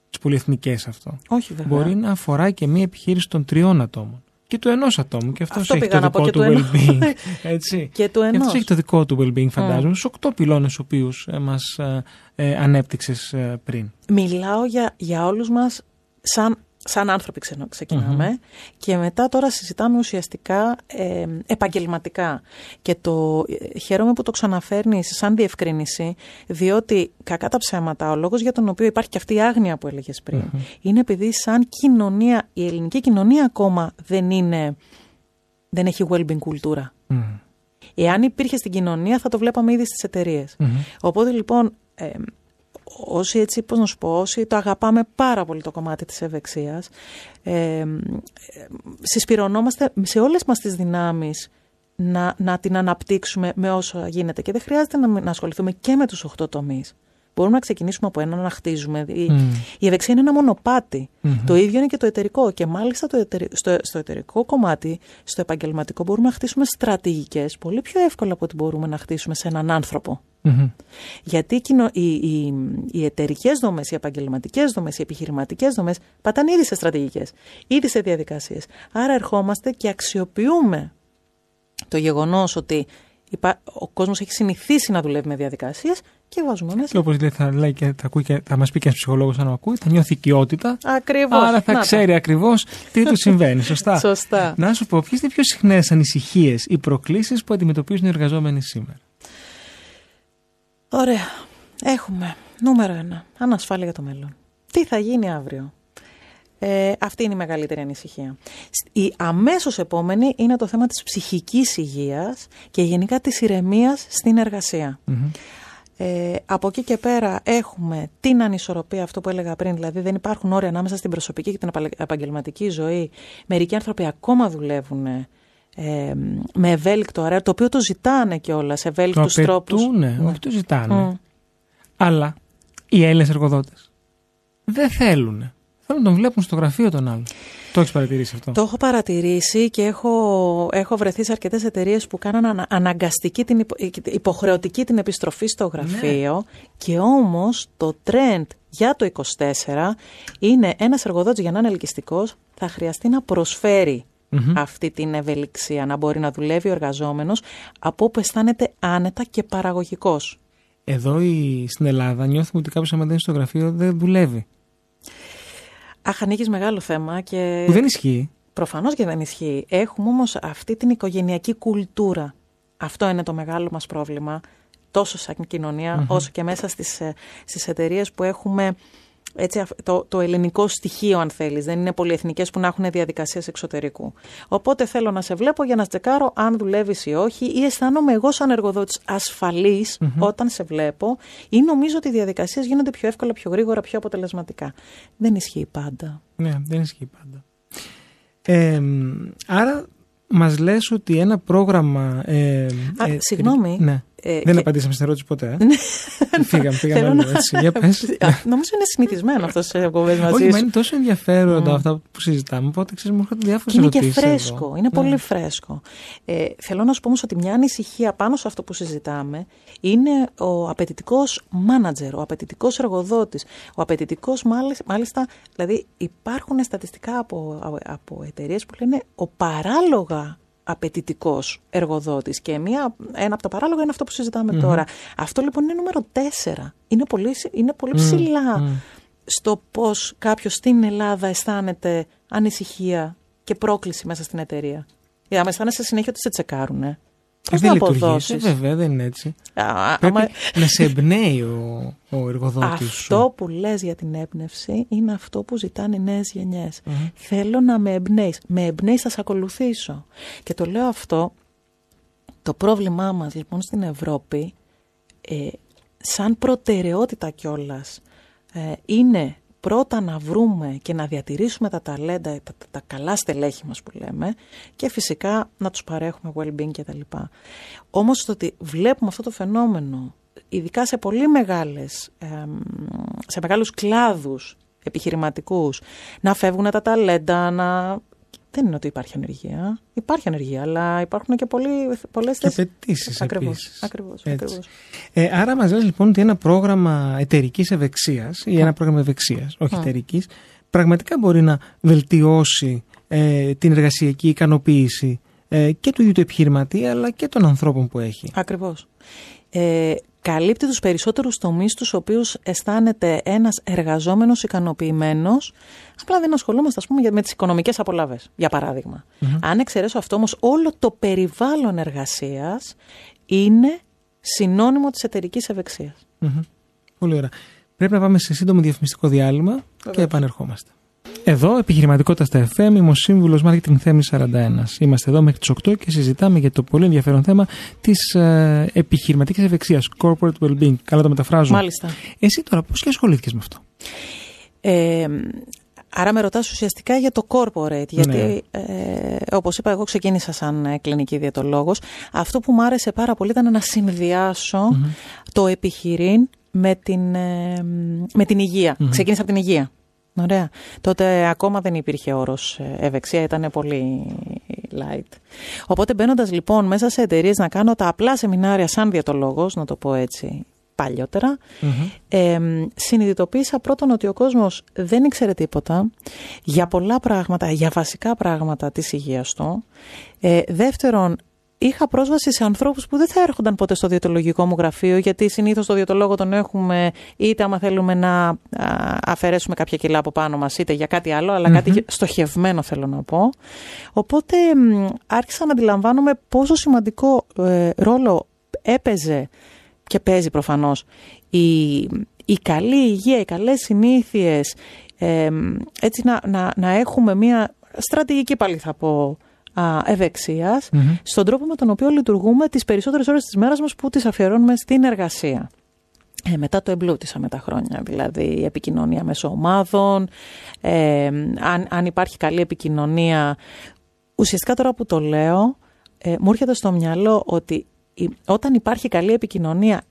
τις πολυεθνικές αυτό. Όχι βέβαια. Μπορεί να αφορά και μία επιχείρηση των τριών ατόμων και του ενός ατόμου. Και αυτός έχει το δικό του well-being. <laughs> Έτσι. και του ενός. έχει το δικό του well-being, φαντάζομαι, mm. στους οκτώ πυλώνες του οποίους ε, μας ε, ε, ανέπτυξες ε, πριν. Μιλάω για, για όλους μας σαν σαν άνθρωποι ξεκινάμε και μετά τώρα συζητάμε ουσιαστικά ε, επαγγελματικά. Και το ε, χαίρομαι που το ξαναφέρνεις σαν διευκρίνηση, διότι κακά τα ψέματα, ο λόγος για τον οποίο υπάρχει και αυτή η άγνοια που έλεγες πριν, είναι επειδή σαν κοινωνία, η ελληνική κοινωνία ακόμα δεν είναι, δεν έχει well-being κουλτούρα. Εάν υπήρχε στην κοινωνία θα το βλέπαμε ήδη στις εταιρείες. Οπότε λοιπόν... Ε, όσοι έτσι, πώς να σου πω, όσοι το αγαπάμε πάρα πολύ το κομμάτι της ευεξίας, ε, συσπηρωνόμαστε σε όλες μας τις δυνάμεις να, να την αναπτύξουμε με όσο γίνεται και δεν χρειάζεται να, να ασχοληθούμε και με τους οχτώ τομείς. Μπορούμε να ξεκινήσουμε από ένα να χτίζουμε. Η, η ευεξία είναι ένα Το ίδιο είναι και το εταιρικό. Και μάλιστα το στο, στο εταιρικό κομμάτι, στο επαγγελματικό, μπορούμε να χτίσουμε στρατηγικές πολύ πιο εύκολα από ό,τι μπορούμε να χτίσουμε σε έναν άνθρωπο. Γιατί οι, οι, οι εταιρικές δομές, οι επαγγελματικές δομές, οι επιχειρηματικές δομές πατάνε ήδη σε στρατηγικές, ήδη σε διαδικασίες. Άρα ερχόμαστε και αξιοποιούμε το γεγονός ότι ο κόσμος έχει συνηθίσει να δουλεύει με διαδικασίες και βάζουμε μέσα. Και όπως λέει, θα, λέει και, θα, ακούει και, θα μας πει και ένας ψυχολόγος, αν ακούει, θα νιώθει οικειότητα. Ακριβώς. Άρα θα ξέρει ακριβώς τι του συμβαίνει. Σωστά. <laughs> Σωστά. Να σου πω, ποιες είναι οι πιο συχνές ανησυχίες ή προκλήσεις που αντιμετωπίζουν οι εργαζόμενοι σήμερα; Ωραία. Έχουμε νούμερο ένα. Ανασφάλεια για το μέλλον. Τι θα γίνει αύριο; Ε, αυτή είναι η μεγαλύτερη ανησυχία. Η αμέσως επόμενη είναι το θέμα της ψυχικής υγείας και γενικά της ηρεμίας στην εργασια Ε, από εκεί και πέρα έχουμε την ανισορροπία, αυτό που έλεγα πριν, δηλαδή δεν υπάρχουν όρια ανάμεσα στην προσωπική και την επαγγελματική ζωή. Μερικοί άνθρωποι ακόμα δουλεύουν ε, με ευέλικτο αέρα, το οποίο το ζητάνε κιόλας σε ευέλικτου τρόπους. Ναι, όχι το ζητάνε. Αλλά οι Έλληνες εργοδότες δεν θέλουν. Θέλουν να τον βλέπουν στο γραφείο των άλλων. Το έχεις παρατηρήσει αυτό; Το έχω παρατηρήσει και έχω, έχω βρεθεί σε αρκετές εταιρείες που κάναν αναγκαστική, την υποχρεωτική την επιστροφή στο γραφείο. Ναι. Και όμως το trend για το 24 είναι ένας εργοδότης για να είναι ελκυστικός θα χρειαστεί να προσφέρει αυτή την ευελιξία, να μπορεί να δουλεύει ο εργαζόμενος από όπου αισθάνεται άνετα και παραγωγικός. Εδώ η, στην Ελλάδα νιώθουμε ότι κάποιος άμα δεν είναι στο γραφείο δεν δουλεύει. Αχ, ανοίγεις μεγάλο θέμα και... Που δεν ισχύει. Προφανώς και δεν ισχύει. Έχουμε όμως αυτή την οικογενειακή κουλτούρα. Αυτό είναι το μεγάλο μας πρόβλημα, τόσο σαν κοινωνια όσο και μέσα στις, ε, στις εταιρείες που έχουμε έτσι, το, το ελληνικό στοιχείο, αν θέλεις. Δεν είναι πολυεθνικές που να έχουν διαδικασίες εξωτερικού. Οπότε θέλω να σε βλέπω για να τσεκάρω αν δουλεύεις ή όχι, ή αισθάνομαι εγώ, σαν εργοδότης, όταν σε βλέπω, ή νομίζω ότι οι διαδικασίες γίνονται πιο εύκολα, πιο γρήγορα, πιο αποτελεσματικά. Δεν ισχύει πάντα. Ναι, δεν ισχύει πάντα. Ε, άρα μας λες ότι ένα πρόγραμμα... Ε, Α, ε, συγγνώμη. Ναι. Ε, δεν και... απαντήσαμε στην ερώτηση ποτέ. Ε. Ναι. φύγαμε, φύγαμε άλλο έτσι. Για πες. Νομίζω είναι συνηθισμένο αυτός σε εκπομπέ μαζί Όχι, μα είναι τόσο ενδιαφέροντα mm. αυτά που συζητάμε. Οπότε ξέρεις, μου έρχονται διάφορες ερωτήσει. Είναι και φρέσκο. Εδώ. Είναι ναι. πολύ φρέσκο. Ε, θέλω να σου πω όμως ότι μια ανησυχία πάνω σε αυτό που συζητάμε είναι ο απαιτητικός μάνατζερ, ο απαιτητικός εργοδότης. Ο απαιτητικός, μάλιστα, δηλαδή υπάρχουν στατιστικά από, από εταιρείες που λένε ο παράλογα απαιτητικός εργοδότης. Και μία, ένα από τα παράλογα είναι αυτό που συζηταμε τώρα. Αυτό λοιπόν είναι νούμερο 4. Είναι πολύ, είναι πολύ ψηλά στο πώς κάποιος στην Ελλάδα αισθάνεται ανησυχία και πρόκληση μέσα στην εταιρεία. Για να αισθάνεσαι συνέχεια ότι σε τσεκάρουν. Πώς δεν λειτουργεί. Ε, βέβαια, δεν είναι έτσι. Α, Πρέπει άμα... να σε εμπνέει ο, ο εργοδότης. Αυτό που λες για την έμπνευση είναι αυτό που ζητάνε οι νέες γενιές. Θέλω να με εμπνέεις. Με εμπνέεις, θα σε ακολουθήσω. Και το λέω αυτό. Το πρόβλημά μας λοιπόν στην Ευρώπη, ε, σαν προτεραιότητα κιόλας, ε, είναι πρώτα να βρούμε και να διατηρήσουμε τα ταλέντα, τα, τα, καλά στελέχη μας που λέμε και φυσικά να τους παρέχουμε well-being και τα λοιπά. Όμως το ότι βλέπουμε αυτό το φαινόμενο, ειδικά σε πολύ μεγάλες, σε μεγάλους κλάδους επιχειρηματικούς, να φεύγουν τα ταλέντα, να δεν είναι ότι υπάρχει ανεργία. Υπάρχει ανεργία, αλλά υπάρχουν και πολλές θέσει. Και απαιτήσεις Ακριβώς. Ε, άρα, μας λες λοιπόν ότι ένα πρόγραμμα εταιρικής ευεξίας ή ένα πρόγραμμα ευεξίας, όχι εταιρικής, πραγματικά μπορεί να βελτιώσει ε, την εργασιακή ικανοποίηση ε, και του ίδιου του επιχειρηματή, αλλά και των ανθρώπων που έχει. Ακριβώς. Ε, καλύπτει τους περισσότερους τομείς τους οποίους αισθάνεται ένας εργαζόμενος ικανοποιημένος. Απλά δεν ασχολούμαστε ας πούμε με τις οικονομικές απολαύες για παραδειγμα αν εξαιρέσω αυτό όμως όλο το περιβάλλον εργασίας είναι συνώνυμο της εταιρικής ευεξίας. Πολύ ωραία. Πρέπει να πάμε σε σύντομο διαφημιστικό διάλειμμα και επανερχόμαστε εδώ, επιχειρηματικότητας στα FM, είμαι ο σύμβουλος Marketing Θέμη 41. Είμαστε εδώ μέχρι τις 8 και συζητάμε για το πολύ ενδιαφέρον θέμα της ε, επιχειρηματικής ευεξίας, corporate well-being. Καλά το μεταφράζω. Μάλιστα. Εσύ τώρα πώς και ασχολήθηκες με αυτό; Ε, άρα με ρωτάς ουσιαστικά για το corporate, γιατί ναι. ε, όπως είπα εγώ ξεκίνησα σαν ε, κλινική διαιτολόγος. Αυτό που μου άρεσε πάρα πολύ ήταν να συνδυασω το επιχειρήν με την, ε, με την υγεία. Ξεκίνησα από την υγεία. Ωραία. Τότε ακόμα δεν υπήρχε όρος ε, ευεξία, ήταν πολύ light. Οπότε μπαίνοντας λοιπόν μέσα σε εταιρείες να κάνω τα απλά σεμινάρια σαν διατολόγος, να το πω έτσι παλιότερα, ε, συνειδητοποίησα πρώτον ότι ο κόσμος δεν ήξερε τίποτα για πολλά πράγματα, για βασικά πράγματα της υγείας του. Ε, δεύτερον, είχα πρόσβαση σε ανθρώπους που δεν θα έρχονταν ποτέ στο διαιτολογικό μου γραφείο, γιατί συνήθως το διαιτολόγο τον έχουμε είτε άμα θέλουμε να αφαιρέσουμε κάποια κιλά από πάνω μας, είτε για κάτι άλλο, κάτι στοχευμένο θέλω να πω. Οπότε άρχισα να αντιλαμβάνομαι πόσο σημαντικό ε, ρόλο έπαιζε και παίζει προφανώς η, η καλή υγεία, οι καλές συνήθειες, ε, έτσι να, να, να έχουμε μια στρατηγική πάλι θα πω ευεξίας στον τρόπο με τον οποίο λειτουργούμε τις περισσότερες ώρες της μέρας μας που τις αφιερώνουμε στην εργασία. Ε, μετά το εμπλούτησα με τα χρόνια, δηλαδή η επικοινωνία μέσω ομάδων, ε, αν, αν υπάρχει καλή επικοινωνία. Ουσιαστικά τώρα που το λέω, ε, μου έρχεται στο μυαλό ότι όταν υπάρχει καλή επικοινωνία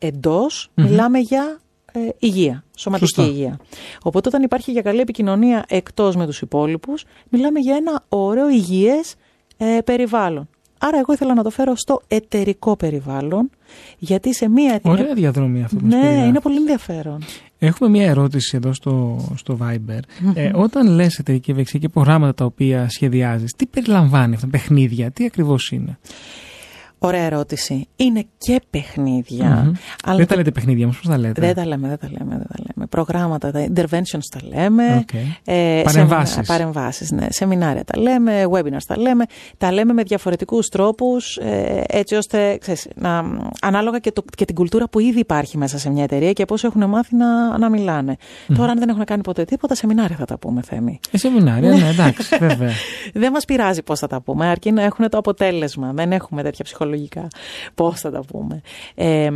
μιλάμε για ε, υγεία, σωματική υγεία. Οπότε όταν υπάρχει για καλή επικοινωνία εκτός με τους υπόλοιπους, μιλάμε για ένα ωραίο υγιές ε, περιβάλλον. Άρα εγώ ήθελα να το φέρω στο εταιρικό περιβάλλον, γιατί σε μία... Ωραία διαδρομή αυτό. Ναι, είναι πολύ ενδιαφέρον. Έχουμε μία ερώτηση εδώ στο, στο Viber. Ε, όταν λες εταιρική ευεξία και προγράμματα τα οποία σχεδιάζεις, τι περιλαμβάνει αυτά, παιχνίδια, τι ακριβώς είναι; Ωραία ερώτηση. Είναι και παιχνίδια. Αλλά δεν τα λέτε παιχνίδια όμως, πώς τα λέτε; Δεν τα λέμε, δεν τα λέμε. Δεν τα λέμε. Προγράμματα, τα interventions τα λέμε. Okay. Ε, παρεμβάσεις. παρεμβάσεις, ναι. Σεμινάρια τα λέμε, webinars τα λέμε. Τα λέμε με διαφορετικούς τρόπους, ε, έτσι ώστε, ξέρεις, να, ανάλογα και, το, και την κουλτούρα που ήδη υπάρχει μέσα σε μια εταιρεία και πώς έχουν μάθει να, να μιλάνε. Τώρα, αν δεν έχουν κάνει ποτέ τίποτα, σεμινάρια θα τα πούμε, Θέμη. Ε, σεμινάρια, ναι, εντάξει, βέβαια. <laughs> δεν μας πειράζει πώς θα τα πούμε, αρκεί να έχουν το αποτέλεσμα. Δεν έχουμε τέτοια ψυχολογία ψυχολογικά. Πώς θα τα πούμε. Ε,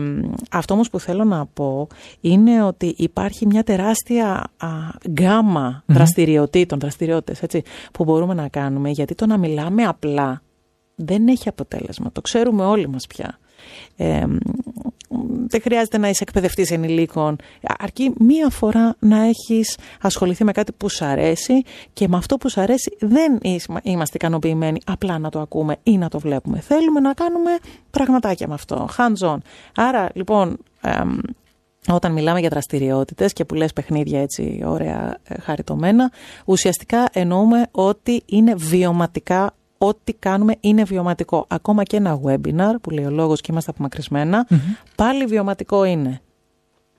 αυτό όμως που θέλω να πω είναι ότι υπάρχει μια τεράστια α, γκάμα mm-hmm. δραστηριοτήτων, δραστηριότητες έτσι, που μπορούμε να κάνουμε γιατί το να μιλάμε απλά δεν έχει αποτέλεσμα. Το ξέρουμε όλοι μας πια. Ε, δεν χρειάζεται να είσαι εκπαιδευτής ενηλίκων. Αρκεί μία φορά να έχεις ασχοληθεί με κάτι που σου αρέσει και με αυτό που σου αρέσει δεν είμαστε ικανοποιημένοι απλά να το ακούμε ή να το βλέπουμε. Θέλουμε να κάνουμε πραγματάκια με αυτό. Hands on. Άρα λοιπόν όταν μιλάμε για δραστηριότητες και που λες παιχνίδια έτσι ωραία ε, χαριτωμένα, ουσιαστικά εννοούμε ότι είναι βιωματικά ό,τι κάνουμε είναι βιωματικό. Ακόμα και ένα webinar που λέει ο λόγος και είμαστε πάλι βιωματικό είναι.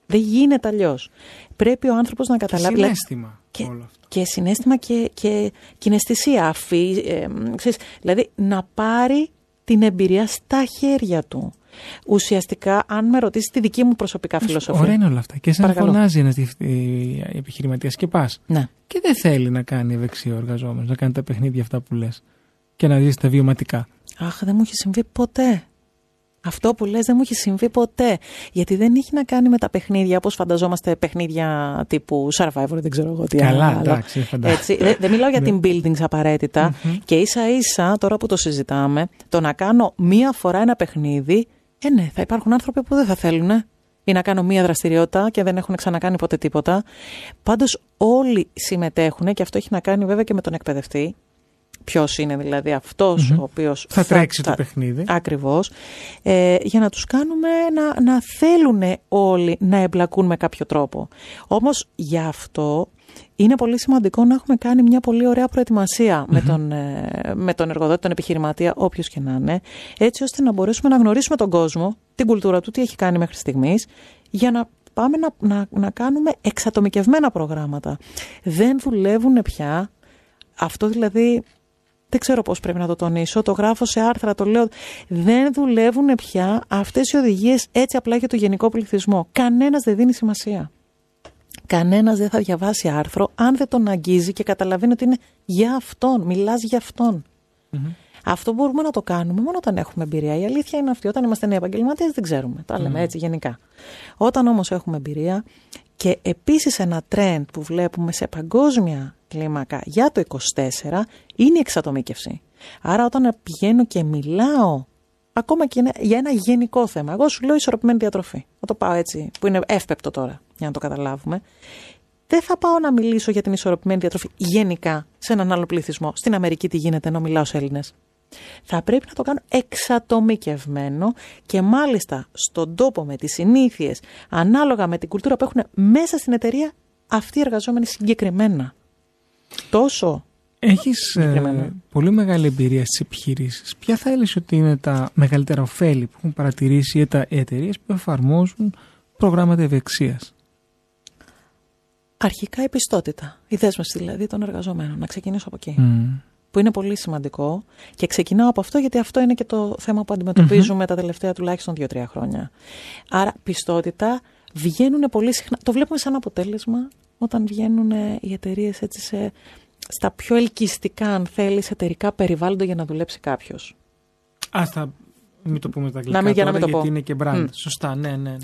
Δεν γίνεται αλλιώς. Πρέπει ο άνθρωπος να καταλάβει... Συνέστημα και, όλο αυτό. Και συνέστημα και, και κοιναισθησία, αφή, ε, ξέρεις, δηλαδή να πάρει την εμπειρία στα χέρια του. Ουσιαστικά, αν με ρωτήσεις τη δική μου προσωπικά φιλοσοφία. Ωραία είναι όλα αυτά. Και σαν φωνάζει ένας επιχειρηματίας και πας. Ναι. Και δεν θέλει να κάνει ευεξία ο εργαζόμενος, να κάνει τα παιχνίδια αυτά που λες και να ζήσει τα βιωματικά. Αχ, δεν μου έχει συμβεί ποτέ. Αυτό που λες δεν μου έχει συμβεί ποτέ. Γιατί δεν έχει να κάνει με τα παιχνίδια όπως φανταζόμαστε παιχνίδια τύπου Survivor, δεν ξέρω εγώ τι Καλά, άλλο. εντάξει, Έτσι, δεν, δεν μιλάω για την buildings απαραίτητα. Και ίσα ίσα, τώρα που το συζητάμε, το να κάνω μία φορά ένα παιχνίδι, ε ναι, θα υπάρχουν άνθρωποι που δεν θα θέλουν ή να κάνω μία δραστηριότητα και δεν έχουν ξανακάνει ποτέ τίποτα. Πάντως όλοι συμμετέχουν και αυτό έχει να κάνει βέβαια και με τον εκπαιδευτή ποιος είναι δηλαδή αυτός ο οποίος θα, τρέξει το παιχνίδι. Ακριβώς. Ε, για να τους κάνουμε να, να θέλουν όλοι να εμπλακούν με κάποιο τρόπο. Όμως γι' αυτό είναι πολύ σημαντικό να έχουμε κάνει μια πολύ ωραία με, τον, ε, με τον εργοδότη, τον επιχειρηματία, όποιος και να είναι, έτσι ώστε να μπορέσουμε να γνωρίσουμε τον κόσμο, την κουλτούρα του, τι έχει κάνει μέχρι στιγμής, για να πάμε να, να, να κάνουμε εξατομικευμένα προγράμματα. Δεν δουλεύουν πια. Αυτό δηλαδή δεν ξέρω πώς πρέπει να το τονίσω, το γράφω σε άρθρα, το λέω. Δεν δουλεύουν πια αυτές οι οδηγίες έτσι απλά για το γενικό πληθυσμό. Κανένας δεν δίνει σημασία. Κανένας δεν θα διαβάσει άρθρο αν δεν τον αγγίζει και καταλαβαίνει ότι είναι για αυτόν, μιλάς για αυτον Αυτό μπορούμε να το κάνουμε μόνο όταν έχουμε εμπειρία. Η αλήθεια είναι αυτή. Όταν είμαστε νέοι επαγγελματίες, δεν ξέρουμε. Τα λέμε έτσι γενικά. Όταν όμως έχουμε εμπειρία και επίσης ένα trend που βλέπουμε σε παγκόσμια κλίμακα για το 24 είναι η εξατομίκευση. Άρα όταν πηγαίνω και μιλάω ακόμα και για ένα γενικό θέμα. Εγώ σου λέω ισορροπημένη διατροφή. Θα το πάω έτσι, που είναι εύπεπτο τώρα, για να το καταλάβουμε. Δεν θα πάω να μιλήσω για την ισορροπημένη διατροφή γενικά σε έναν άλλο πληθυσμό. Στην Αμερική τι γίνεται ενώ μιλάω σε Έλληνες. Θα πρέπει να το κάνω εξατομικευμένο και μάλιστα στον τόπο με τις συνήθειες, ανάλογα με την κουλτούρα που έχουν μέσα στην εταιρεία αυτοί οι εργαζόμενοι συγκεκριμένα. Τόσο Έχεις ε, πολύ μεγάλη εμπειρία στις επιχειρήσεις. Ποια θα έλεγες ότι είναι τα μεγαλύτερα ωφέλη που έχουν παρατηρήσει οι εταιρείες που εφαρμόζουν προγράμματα ευεξίας; Αρχικά η πιστότητα, η δέσμευση δηλαδή των εργαζομένων. Να ξεκινήσω από εκεί. Που είναι πολύ σημαντικό και ξεκινάω από αυτό γιατί αυτό είναι και το θέμα που αντιμετωπίζουμε τα τελευταία τουλάχιστον 2-3 χρόνια. Άρα πιστότητα βγαίνουν πολύ συχνά. Το βλέπουμε σαν αποτέλεσμα όταν βγαίνουν οι εταιρείες έτσι σε στα πιο ελκυστικά, αν θέλεις, εταιρικά περιβάλλοντα για να δουλέψει κάποιος. Άστα, μην το πούμε τα αγγλικά να τώρα, γιατί είναι και brand. Σωστά, ναι, ναι. ναι.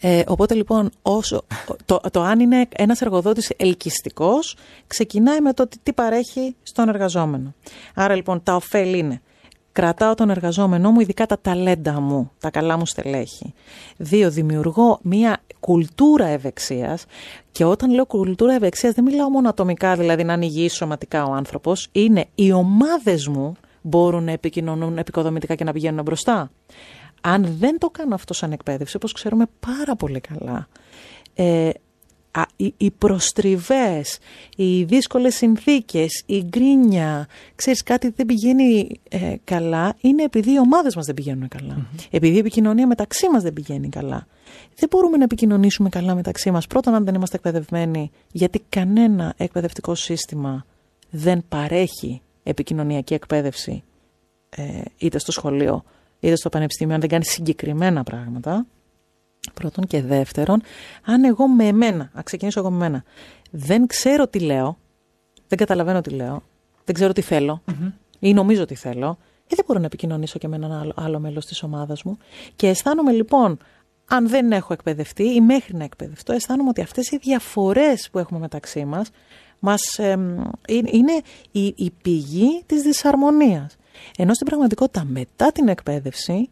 Ε, οπότε λοιπόν, όσο, το, το αν είναι ένας εργοδότης ελκυστικός, ξεκινάει με το τι παρέχει στον εργαζόμενο. Άρα λοιπόν, τα ωφέλη είναι Κρατάω τον εργαζόμενό μου, ειδικά τα ταλέντα μου, τα καλά μου στελέχη. Δύο, δημιουργώ μια κουλτούρα ευεξίας. Και όταν λέω κουλτούρα ευεξίας, δεν μιλάω μόνο ατομικά, δηλαδή να είναι υγιή σωματικά ο άνθρωπος. Είναι οι ομάδες μου μπορούν να επικοινωνούν επικοδομητικά και να πηγαίνουν μπροστά. Αν δεν το κάνω αυτό σαν εκπαίδευση, όπως ξέρουμε πάρα πολύ καλά, ε, οι, οι προστριβές, οι δύσκολες συνθήκες, η γκρίνια, ξέρεις κάτι δεν πηγαίνει ε, καλά, είναι επειδή οι ομάδες μας δεν πηγαίνουν Επειδή η επικοινωνία μεταξύ μας δεν πηγαίνει καλά. Δεν μπορούμε να επικοινωνήσουμε καλά μεταξύ μας. Πρώτον, αν δεν είμαστε εκπαιδευμένοι, γιατί κανένα εκπαιδευτικό σύστημα δεν παρέχει επικοινωνιακή εκπαίδευση ε, είτε στο σχολείο είτε στο πανεπιστήμιο, αν δεν κάνει συγκεκριμένα πράγματα. Πρώτον και δεύτερον, αν εγώ με εμένα, να ξεκινήσω εγώ με εμένα, δεν ξέρω τι λέω, δεν καταλαβαίνω τι λέω, δεν ξέρω τι θελω ή νομίζω τι θέλω, ε, δεν μπορώ να επικοινωνήσω και με έναν άλλο, άλλο μέλος της ομάδας μου. Και αισθάνομαι λοιπόν, αν δεν έχω εκπαιδευτεί ή μέχρι να εκπαιδευτώ, αισθάνομαι ότι αυτές οι διαφορές που έχουμε μεταξύ μας, μας είναι η, η πηγή της δυσαρμονίας. Ενώ στην πραγματικότητα μετά την εκπαίδευση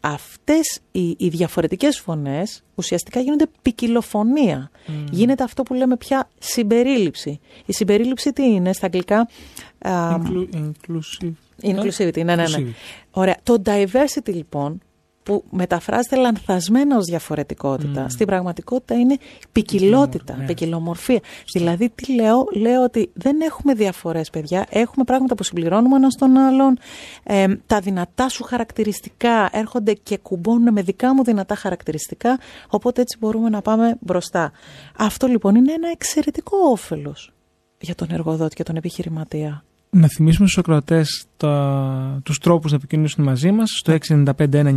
αυτές οι, οι διαφορετικές φωνές ουσιαστικά γίνονται ποικιλοφωνία. Γίνεται αυτό που λέμε πια συμπερίληψη. Η συμπερίληψη τι είναι στα αγγλικά... inclusive. Inclusivity, ναι, ναι, ναι. Ωραία. Το diversity λοιπόν που μεταφράζεται λανθασμένα ως διαφορετικότητα. Στην πραγματικότητα είναι ποικιλότητα, ναι. ποικιλομορφία. Δηλαδή, τι λέω, λέω ότι δεν έχουμε διαφορές, παιδιά. Έχουμε πράγματα που συμπληρώνουμε ένας τον άλλον. Ε, τα δυνατά σου χαρακτηριστικά έρχονται και κουμπώνουν με δικά μου δυνατά χαρακτηριστικά, οπότε έτσι μπορούμε να πάμε μπροστά. Αυτό λοιπόν είναι ένα εξαιρετικό όφελος για τον εργοδότη και τον επιχειρηματία να θυμίσουμε στους ακροατές τα, τους τρόπους να επικοινωνήσουν μαζί μας στο 695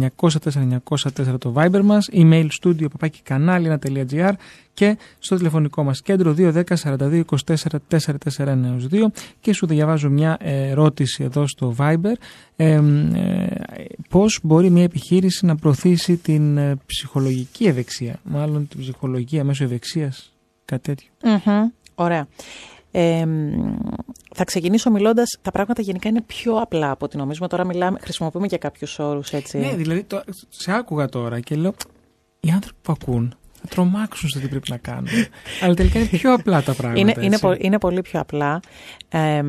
904 το Viber μας, email studio παπάκι κανάλι.gr και στο τηλεφωνικό μας κέντρο 210 42 24 449 και σου διαβάζω μια ερώτηση εδώ στο Viber ε, ε, πώς μπορεί μια επιχείρηση να προωθήσει την ε, ψυχολογική ευεξία μάλλον την ψυχολογία μέσω ευεξίας κάτι Ωραία. Ε, θα ξεκινήσω μιλώντας. Τα πράγματα γενικά είναι πιο απλά από ό,τι νομίζουμε. Τώρα μιλάμε, χρησιμοποιούμε και κάποιους όρους έτσι. Ναι, δηλαδή το, σε άκουγα τώρα και λέω. Οι άνθρωποι που ακούν θα τρομάξουν στο τι πρέπει να κάνουν. <laughs> Αλλά τελικά είναι πιο απλά τα πράγματα. Είναι, είναι, είναι πολύ πιο απλά. Ε,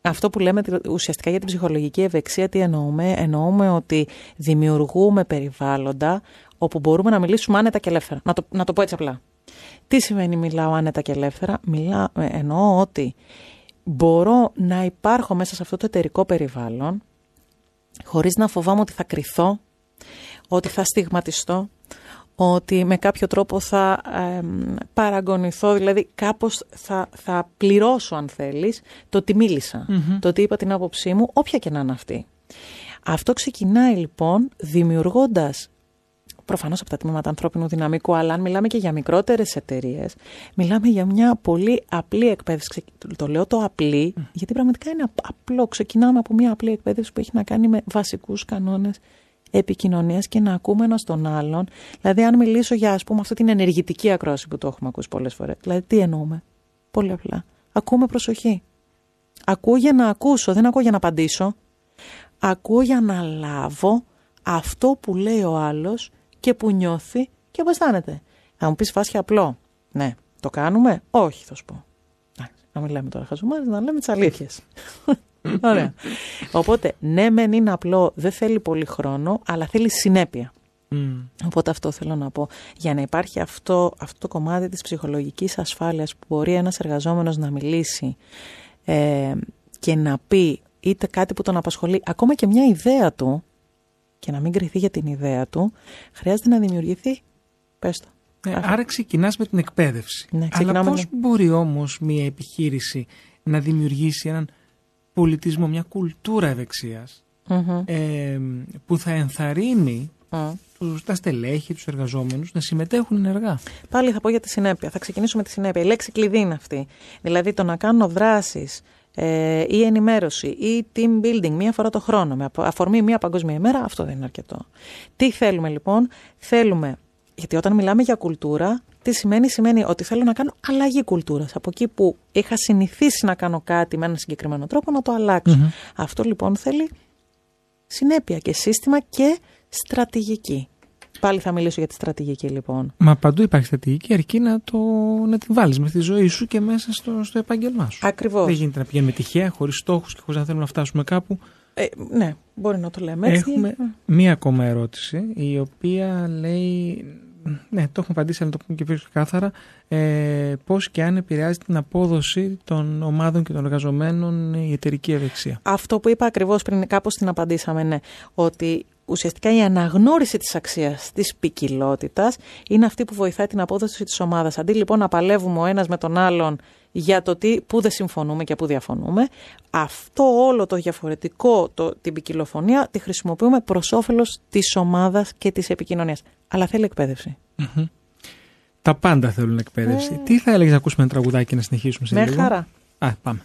Αυτό που λέμε ουσιαστικά για την ψυχολογική ευεξία, τι εννοούμε; Εννοούμε ότι δημιουργούμε περιβάλλοντα όπου μπορούμε να μιλήσουμε άνετα και ελεύθερα. Να το, να το πω έτσι απλά. Τι σημαίνει μιλάω άνετα και ελεύθερα; Μιλά, ε, εννοώ ότι μπορώ να υπάρχω μέσα σε αυτό το εταιρικό περιβάλλον χωρίς να φοβάμαι ότι θα κρυθώ, ότι θα στιγματιστώ, ότι με κάποιο τρόπο θα ε, παραγωνηθώ, δηλαδή κάπως θα, θα πληρώσω αν θέλεις το ότι μιλησα το ότι είπα την άποψή μου, όποια και να είναι αυτή. Αυτό ξεκινάει λοιπόν δημιουργώντας προφανώς από τα τμήματα ανθρώπινου δυναμικού, αλλά αν μιλάμε και για μικρότερες εταιρείες, μιλάμε για μια πολύ απλή εκπαίδευση. Το λέω το απλή, γιατί πραγματικά είναι απλό. Ξεκινάμε από μια απλή εκπαίδευση που έχει να κάνει με βασικούς κανόνες επικοινωνίας και να ακούμε ένα τον άλλον. Δηλαδή, αν μιλήσω για ας πούμε αυτή την ενεργητική ακρόαση που το έχουμε ακούσει πολλές φορές. Δηλαδή, τι εννοούμε; Πολύ απλά. Ακούμε προσοχή. Ακούω για να ακούσω, δεν ακούω για να απαντήσω. Ακούω για να λάβω αυτό που λέει ο άλλος και που νιώθει και που αισθάνεται. Θα μου πεις φάσια απλό. Ναι, το κάνουμε; Όχι, θα σου πω. Να μην λέμε τώρα χαζομάρες, να λέμε τις αλήθειες. <laughs> Ωραία. Οπότε, ναι, μεν είναι απλό, δεν θέλει πολύ χρόνο, αλλά θέλει συνέπεια. Οπότε αυτό θέλω να πω. Για να υπάρχει αυτό, αυτό το κομμάτι της ψυχολογικής ασφάλειας που μπορεί ένας εργαζόμενος να μιλήσει ε, και να πει είτε κάτι που τον απασχολεί, ακόμα και μια ιδέα του, και να μην κρυθεί για την ιδέα του, χρειάζεται να δημιουργηθεί. Πες το. Ε, άρα ξεκινάς με την εκπαίδευση. Ναι, Αλλά πώς μπορεί όμως μια επιχείρηση να δημιουργήσει έναν πολιτισμό, μια κουλτούρα ε, που θα ενθαρρύνει mm. τους, τα στελέχη, τους εργαζόμενους να συμμετέχουν ενεργά; Πάλι θα πω για τη συνέπεια. Θα ξεκινήσω με τη συνέπεια. Η λέξη κλειδί είναι αυτή. Δηλαδή το να κάνω δράσεις ε, ή ενημέρωση ή team building μία φορά το χρόνο με αφορμή μία παγκόσμια ημέρα, αυτό δεν είναι αρκετό. Τι θέλουμε λοιπόν, θέλουμε, γιατί όταν μιλάμε για κουλτούρα, τι σημαίνει, σημαίνει ότι θέλω να κάνω αλλαγή κουλτούρας. Από εκεί που είχα συνηθίσει να κάνω κάτι με έναν συγκεκριμένο τρόπο, να το αλλαξω Αυτό λοιπόν θέλει συνέπεια και σύστημα και στρατηγική. Πάλι θα μιλήσω για τη στρατηγική λοιπόν. Μα παντού υπάρχει στρατηγική, αρκεί να, το, να τη βάλεις με στη ζωή σου και μέσα στο, στο επάγγελμά σου. Ακριβώς. Δεν γίνεται να πηγαίνουμε τυχαία, χωρίς στόχους και χωρίς να θέλουμε να φτάσουμε κάπου. Ε, ναι, μπορεί να το λέμε έτσι. Έχουμε μία ακόμα ερώτηση, η οποία λέει. Ναι, το έχουμε απαντήσει, αλλά το πούμε και πιο ξεκάθαρα. Ε, Πώς και αν επηρεάζει την απόδοση των ομάδων και των εργαζομένων η εταιρική ευεξία. Αυτό που είπα ακριβώς πριν, κάπως την απαντήσαμε, ναι. Ότι ουσιαστικά η αναγνώριση της αξίας της ποικιλότητας είναι αυτή που βοηθάει την απόδοση της ομάδας. Αντί λοιπόν να παλεύουμε ο ένας με τον άλλον για το τι, που δεν συμφωνούμε και που διαφωνούμε, αυτό όλο το διαφορετικό, το, την ποικιλοφωνία, τη χρησιμοποιούμε προς όφελος της ομάδας και της επικοινωνίας. Αλλά θέλει Τα πάντα θέλουν εκπαίδευση. Ε. Τι θα έλεγες να ακούσουμε ένα τραγουδάκι να συνεχίσουμε σε Με χαρά. Α, πάμε.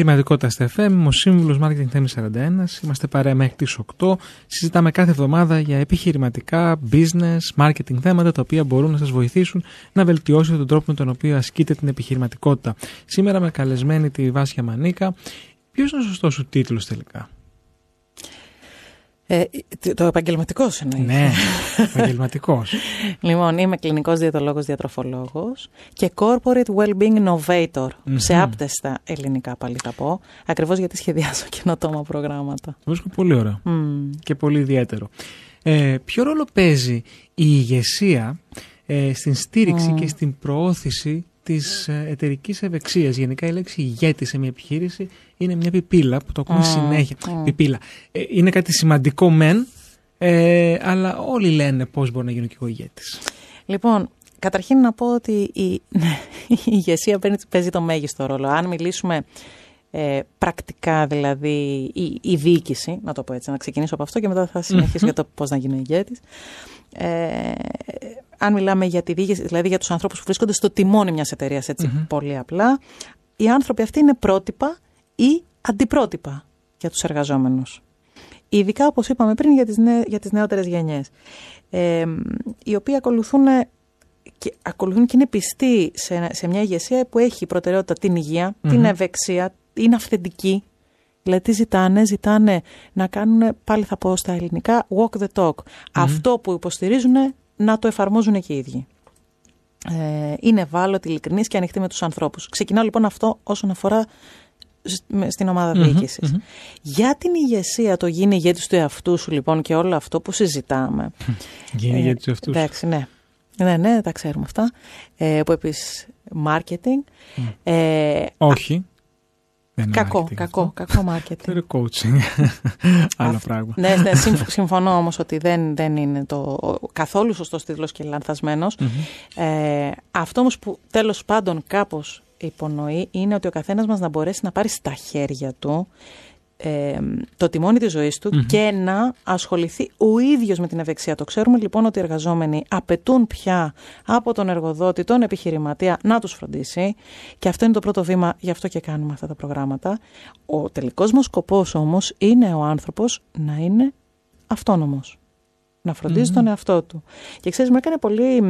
Επιχειρηματικότητα στα FM, ο σύμβουλος Marketing Θέμη 41. Είμαστε παρέα μέχρι τις 8. Συζητάμε κάθε εβδομάδα για επιχειρηματικά, business, marketing θέματα τα οποία μπορούν να σας βοηθήσουν να βελτιώσετε τον τρόπο με τον οποίο ασκείτε την επιχειρηματικότητα. Σήμερα με καλεσμένη τη Βάσια Μανίκα. Ποιος είναι ο σωστός σου τίτλος τελικά; Ε, το επαγγελματικός εννοείς. Ναι, επαγγελματικός. <laughs> λοιπόν, είμαι κλινικός διαιτολόγος διατροφολόγος και corporate well-being innovator. Σε άπτεστα ελληνικά πάλι θα πω. Ακριβώς γιατί σχεδιάζω <laughs> καινοτόμα προγράμματα. βρίσκω πολύ ωραίο και πολύ ιδιαίτερο. Ε, ποιο ρόλο παίζει η ηγεσία ε, στην στήριξη και στην προώθηση της ε, εταιρικής ευεξίας; Γενικά η λέξη ηγέτη σε μια επιχείρηση είναι μια πιπίλα που το ακούμε συνέχεια. Πιπίλα. Ε, είναι κάτι σημαντικό μεν, ε, αλλά όλοι λένε πώς μπορεί να γίνω και εγώ ηγέτης. Λοιπόν, καταρχήν να πω ότι η, <laughs> η ηγεσία παίζει το μέγιστο ρόλο. Αν μιλήσουμε ε, πρακτικά δηλαδή η, η διοίκηση, να το πω έτσι, να ξεκινήσω από αυτό και μετά θα <laughs> συνεχίσω για το πώς να γίνω ηγέτης. Ε, αν μιλάμε για τη διοίκηση, δηλαδή για τους ανθρώπους που βρίσκονται στο τιμόνι μιας εταιρείας, πολύ απλά, οι άνθρωποι αυτοί είναι πρότυπα ή αντιπρότυπα για τους εργαζόμενους. Ειδικά, όπως είπαμε πριν, για τις, νέ, για τις νεότερες γενιές, ε, οι οποίοι ακολουθούν και, ακολουθούν και είναι πιστοί σε, σε μια ηγεσία που έχει προτεραιότητα την υγεια την ευεξία, είναι αυθεντική. Δηλαδή τι ζητάνε, ζητάνε να κάνουν, πάλι θα πω στα ελληνικά, walk the talk. Αυτό που υποστηρίζουν να το εφαρμόζουν και οι ίδιοι. Ε, είναι ευάλωτοι, ειλικρινείς και ανοιχτοί με τους ανθρώπους. Ξεκινάω λοιπόν αυτό όσον αφορά στην ομάδα διοίκησης. Για την ηγεσία, το γίνει ηγέτη του εαυτού σου λοιπόν και όλο αυτό που συζητάμε. <laughs> Γίνει ε, ηγέτη του εαυτού σου. Εντάξει, ναι. Ναι, ναι, τα ξέρουμε αυτά. Ε, που επίσης marketing. Ε, Όχι. Δεν κακό, κακό, κακό marketing. Είναι coaching. <laughs> Άλλο πράγμα. Ναι, ναι, <laughs> συμφωνώ όμως ότι δεν, δεν είναι το καθόλου σωστός τίτλος και λανθασμένος. Ε, αυτό όμως που τέλος πάντων κάπως υπονοεί είναι ότι ο καθένας μας να μπορέσει να πάρει στα χέρια του ε, το τιμόνι της ζωής του και να ασχοληθεί ο ίδιος με την ευεξία. Το ξέρουμε λοιπόν ότι οι εργαζόμενοι απαιτούν πια από τον εργοδότη, τον επιχειρηματία να τους φροντίσει και αυτό είναι το πρώτο βήμα, γι' αυτό και κάνουμε αυτά τα προγράμματα. Ο τελικός μας σκοπός όμως είναι ο άνθρωπος να είναι αυτόνομος να φροντίζει τον εαυτό του. Και ξέρεις, μου έκανε πολύ.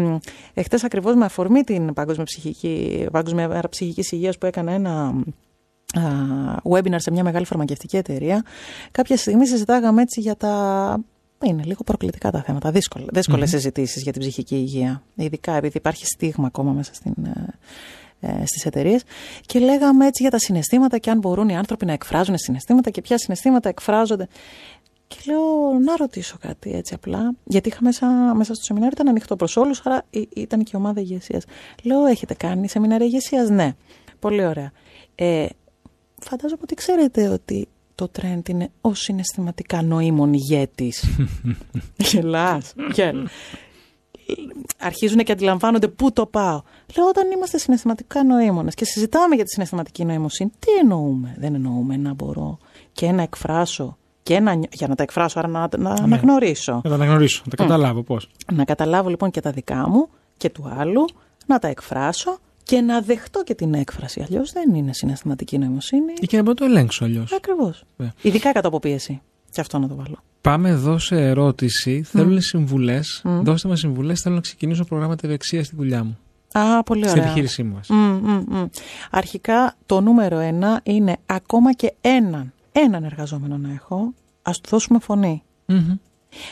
Εχθές ακριβώς με αφορμή την Παγκόσμια, ψυχική, Παγκόσμια Μέρα Ψυχικής Υγείας που έκανα ένα webinar σε μια μεγάλη φαρμακευτική εταιρεία. Κάποια στιγμή συζητάγαμε έτσι για τα. Είναι λίγο προκλητικά τα θέματα, δύσκολες mm-hmm. συζητήσεις για την ψυχική υγεία. Ειδικά επειδή υπάρχει στίγμα ακόμα μέσα στην, ε, ε στις εταιρείες. Και λέγαμε έτσι για τα συναισθήματα και αν μπορούν οι άνθρωποι να εκφράζουν συναισθήματα και ποια συναισθήματα εκφράζονται. Και λέω να ρωτήσω κάτι έτσι απλά, γιατί είχα μέσα, μέσα στο σεμινάριο, ήταν ανοιχτό προς όλους, άρα ήταν και η ομάδα ηγεσίας. Λέω, έχετε κάνει σεμινάρια ηγεσίας, ναι. Πολύ ωραία. Ε, φαντάζομαι ότι ξέρετε ότι το τρέντ είναι ο συναισθηματικά νοήμων ηγέτης. <laughs> Γελάς, γελ. Αρχίζουν και αντιλαμβάνονται πού το πάω. Λέω όταν είμαστε συναισθηματικά νοήμονες και συζητάμε για τη συναισθηματική νοημοσύνη, τι εννοούμε; Δεν εννοούμε να μπορώ και να εκφράσω και να, για να τα εκφράσω, άρα να, να ναι. αναγνωρίσω. Να τα αναγνωρίσω, να τα καταλάβω πώς. Να καταλάβω λοιπόν και τα δικά μου και του άλλου, να τα εκφράσω και να δεχτώ και την έκφραση. Αλλιώς δεν είναι συναισθηματική νοημοσύνη. Ή και να μπορώ να το ελέγξω αλλιώς. Ακριβώς. Yeah. Ειδικά κάτω από πίεση. Και αυτό να το βάλω. Πάμε εδώ σε ερώτηση. Mm. Θέλουν συμβουλές. Mm. Δώστε μας συμβουλές. Θέλω να ξεκινήσω προγράμματα ευεξία στη δουλειά μου. Α, πολύ ωραία. Στην επιχείρησή μου. Mm, mm, mm. Αρχικά το νούμερο ένα είναι ακόμα και έναν, έναν εργαζόμενο να έχω. Α του δώσουμε φωνή. Mm-hmm.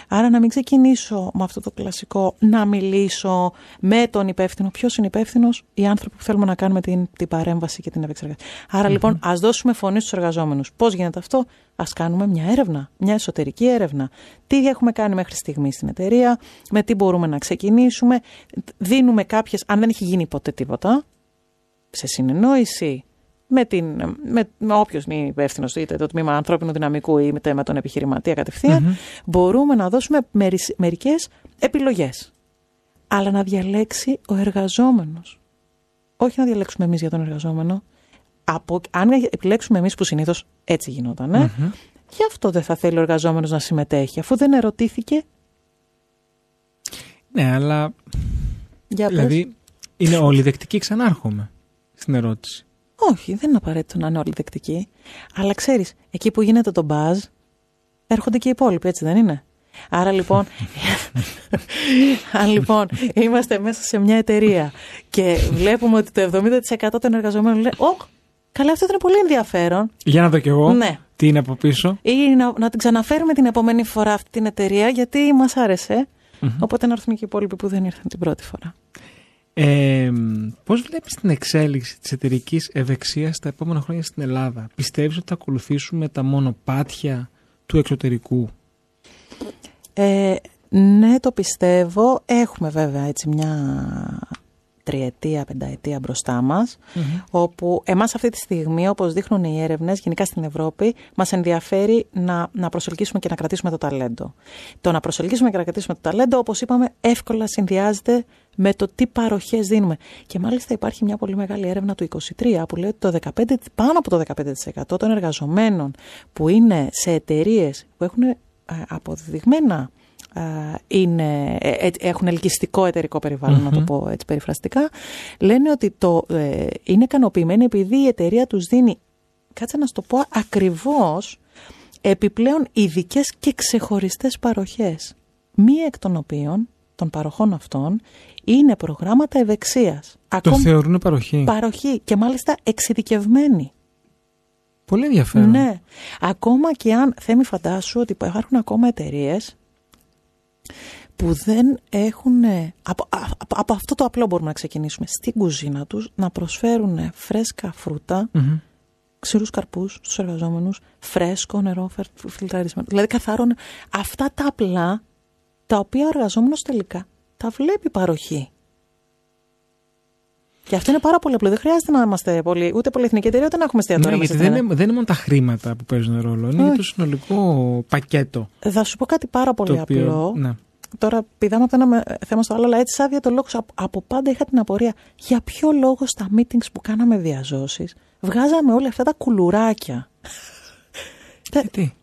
Άρα να μην ξεκινήσω με αυτό το κλασικό να μιλήσω με τον υπεύθυνο. Ποιος είναι υπεύθυνος, οι άνθρωποι που θέλουμε να κάνουμε την, την παρέμβαση και την επεξεργασία. Άρα λοιπόν, ας δώσουμε φωνή στους εργαζόμενους. Πώς γίνεται αυτό, ας κάνουμε μια έρευνα, μια εσωτερική έρευνα. Τι έχουμε κάνει μέχρι στιγμή στην εταιρεία, με τι μπορούμε να ξεκινήσουμε. Δίνουμε κάποιες, αν δεν έχει γίνει ποτέ τίποτα, σε συνεννόηση με, την, με, με όποιος είναι υπεύθυνος, είτε το τμήμα ανθρώπινου δυναμικού είτε με τον επιχειρηματία μπορούμε να δώσουμε μερικές μερικές επιλογές. Αλλά να διαλέξει ο εργαζόμενος. Όχι να διαλέξουμε εμείς για τον εργαζόμενο. Από, αν επιλέξουμε εμείς που συνήθως έτσι γινόταν, ε, γι' αυτό δεν θα θέλει ο εργαζόμενος να συμμετέχει, αφού δεν ερωτήθηκε. Ναι, αλλά... Για δηλαδή, είναι όλοι δεκτικοί, ξανάρχομαι στην ερώτηση. Όχι, δεν είναι απαραίτητο να είναι όλοι δεκτικοί. Αλλά ξέρεις, εκεί που γίνεται το μπαζ, έρχονται και οι υπόλοιποι, έτσι δεν είναι; Άρα λοιπόν, <laughs> αν λοιπόν είμαστε μέσα σε μια εταιρεία και βλέπουμε ότι το 70% των εργαζομένων λέει «Ωχ, καλά αυτό ήταν πολύ ενδιαφέρον». Για να δω κι εγώ. Ναι. Τι είναι από πίσω. Ή να, να την ξαναφέρουμε την επόμενη φορά αυτή την εταιρεία γιατί μας άρεσε. Οπότε να έρθουν και οι υπόλοιποι που δεν ήρθαν την πρώτη φορά. Ε, πώς βλέπεις την εξέλιξη της εταιρικής ευεξίας τα επόμενα χρόνια στην Ελλάδα; Πιστεύεις ότι θα ακολουθήσουμε τα μονοπάτια του εξωτερικού; Ε, ναι, το πιστεύω. Έχουμε βέβαια έτσι μια τριετία, πενταετία μπροστά μας, όπου εμάς αυτή τη στιγμή, όπως δείχνουν οι έρευνες, γενικά στην Ευρώπη, μας ενδιαφέρει να, να προσελκύσουμε και να κρατήσουμε το ταλέντο. Το να προσελκύσουμε και να κρατήσουμε το ταλέντο, όπως είπαμε, εύκολα συνδυάζεται με το τι παροχές δίνουμε. Και μάλιστα υπάρχει μια πολύ μεγάλη έρευνα του 23 που λέει ότι το 15, πάνω από το 15% των εργαζομένων που είναι σε εταιρείες που έχουν ε, αποδεδειγμένα ε, είναι, ε, έχουν ελκυστικό εταιρικό να το πω έτσι περιφραστικά, λένε ότι το, είναι ικανοποιημένοι επειδή η εταιρεία τους δίνει, κάτσε να σου το πω ακριβώς, επιπλέον ειδικές και ξεχωριστές παροχές. Μία εκ των οποίων, των παροχών αυτών, είναι προγράμματα ευεξίας. Το θεωρούν παροχή. Παροχή και μάλιστα εξειδικευμένη. Πολύ ενδιαφέρον. Ναι. Ακόμα και αν, θέμη φαντάσου ότι υπάρχουν ακόμα εταιρείες που δεν έχουν, από, από, αυτό το απλό μπορούμε να ξεκινήσουμε, στην κουζίνα τους να προσφέρουν φρέσκα φρούτα, mm-hmm. ξηρούς καρπούς στους εργαζόμενους, φρέσκο νερό φιλτραρισμένο. Δηλαδή καθαρών αυτά τα απλά τα οποία ο εργαζόμενος τελικά τα βλέπει παροχή. Και αυτό είναι πάρα πολύ απλό. Δεν χρειάζεται να είμαστε πολύ, ούτε πολυεθνική εταιρεία, ούτε να έχουμε εστιατόρια. Ναι, γιατί δεν είναι, δεν είναι μόνο τα χρήματα που παίζουν ρόλο, είναι το συνολικό πακέτο. Θα σου πω κάτι πάρα πολύ απλό. Ναι. Τώρα πηδάμε από το ένα θέμα στο άλλο, αλλά έτσι άδεια το λόγο. Από πάντα είχα την απορία για ποιο λόγο στα meetings που κάναμε διαζώσεις βγάζαμε όλα αυτά τα κουλουράκια. Γιατί.